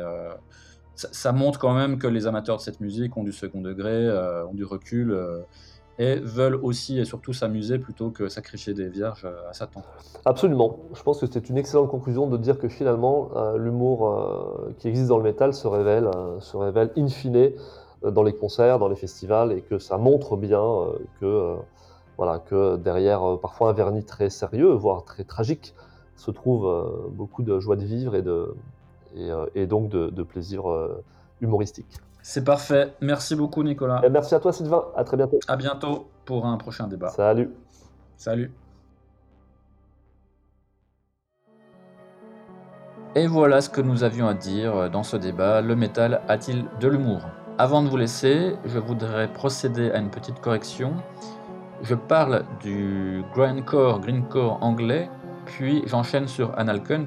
ça, montre quand même que les amateurs de cette musique ont du second degré, ont du recul, et veulent aussi et surtout s'amuser plutôt que sacrifier des vierges euh, à Satan. Absolument. Je pense que c'est une excellente conclusion de dire que finalement, euh, l'humour euh, qui existe dans le métal se révèle, se révèle in fine dans les concerts, dans les festivals, et que ça montre bien que, voilà, que derrière parfois un vernis très sérieux, voire très tragique, se trouve beaucoup de joie de vivre et, de, et, donc de, de plaisir humoristique. C'est parfait. Merci beaucoup, Nicolas. Et merci à toi, Sylvain. À très bientôt. À bientôt pour un prochain débat. Salut. Salut. Et voilà ce que nous avions à dire dans ce débat. Le métal a-t-il de l'humour? Avant de vous laisser, je voudrais procéder à une petite correction. Je parle du grindcore, greencore anglais, puis j'enchaîne sur Analcunt,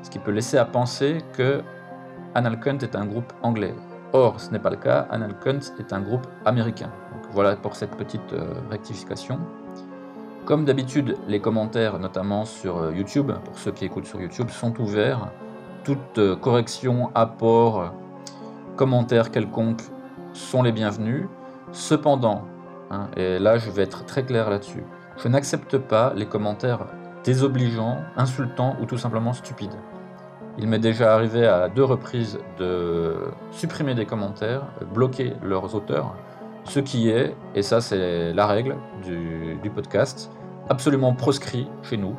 ce qui peut laisser à penser que Analcunt est un groupe anglais. Or, ce n'est pas le cas, Analcunt est un groupe américain. Voilà pour cette petite euh, rectification. Comme d'habitude, les commentaires, notamment sur euh, YouTube, pour ceux qui écoutent sur YouTube, sont ouverts. Toute euh, correction, apport, commentaire quelconque sont les bienvenus. Cependant, hein, et là je vais être très clair là-dessus, je n'accepte pas les commentaires désobligeants, insultants ou tout simplement stupides. Il m'est déjà arrivé à deux reprises de supprimer des commentaires, bloquer leurs auteurs, ce qui est, et ça c'est la règle du, podcast, absolument proscrit chez nous.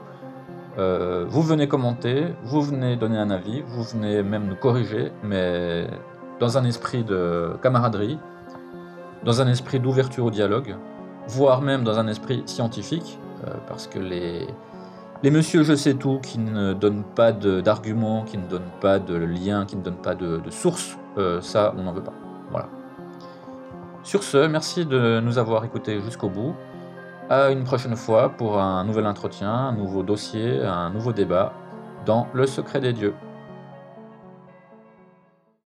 Euh, vous venez commenter, vous venez donner un avis, vous venez même nous corriger, mais dans un esprit de camaraderie, dans un esprit d'ouverture au dialogue, voire même dans un esprit scientifique, euh, parce que les, les monsieur je sais tout qui ne donnent pas d'arguments, qui ne donnent pas de liens, qui ne donnent pas de, de sources, euh, ça on n'en veut pas. Voilà. Sur ce, merci de nous avoir écoutés jusqu'au bout. À une prochaine fois pour un nouvel entretien, un nouveau dossier, un nouveau débat dans le secret des dieux.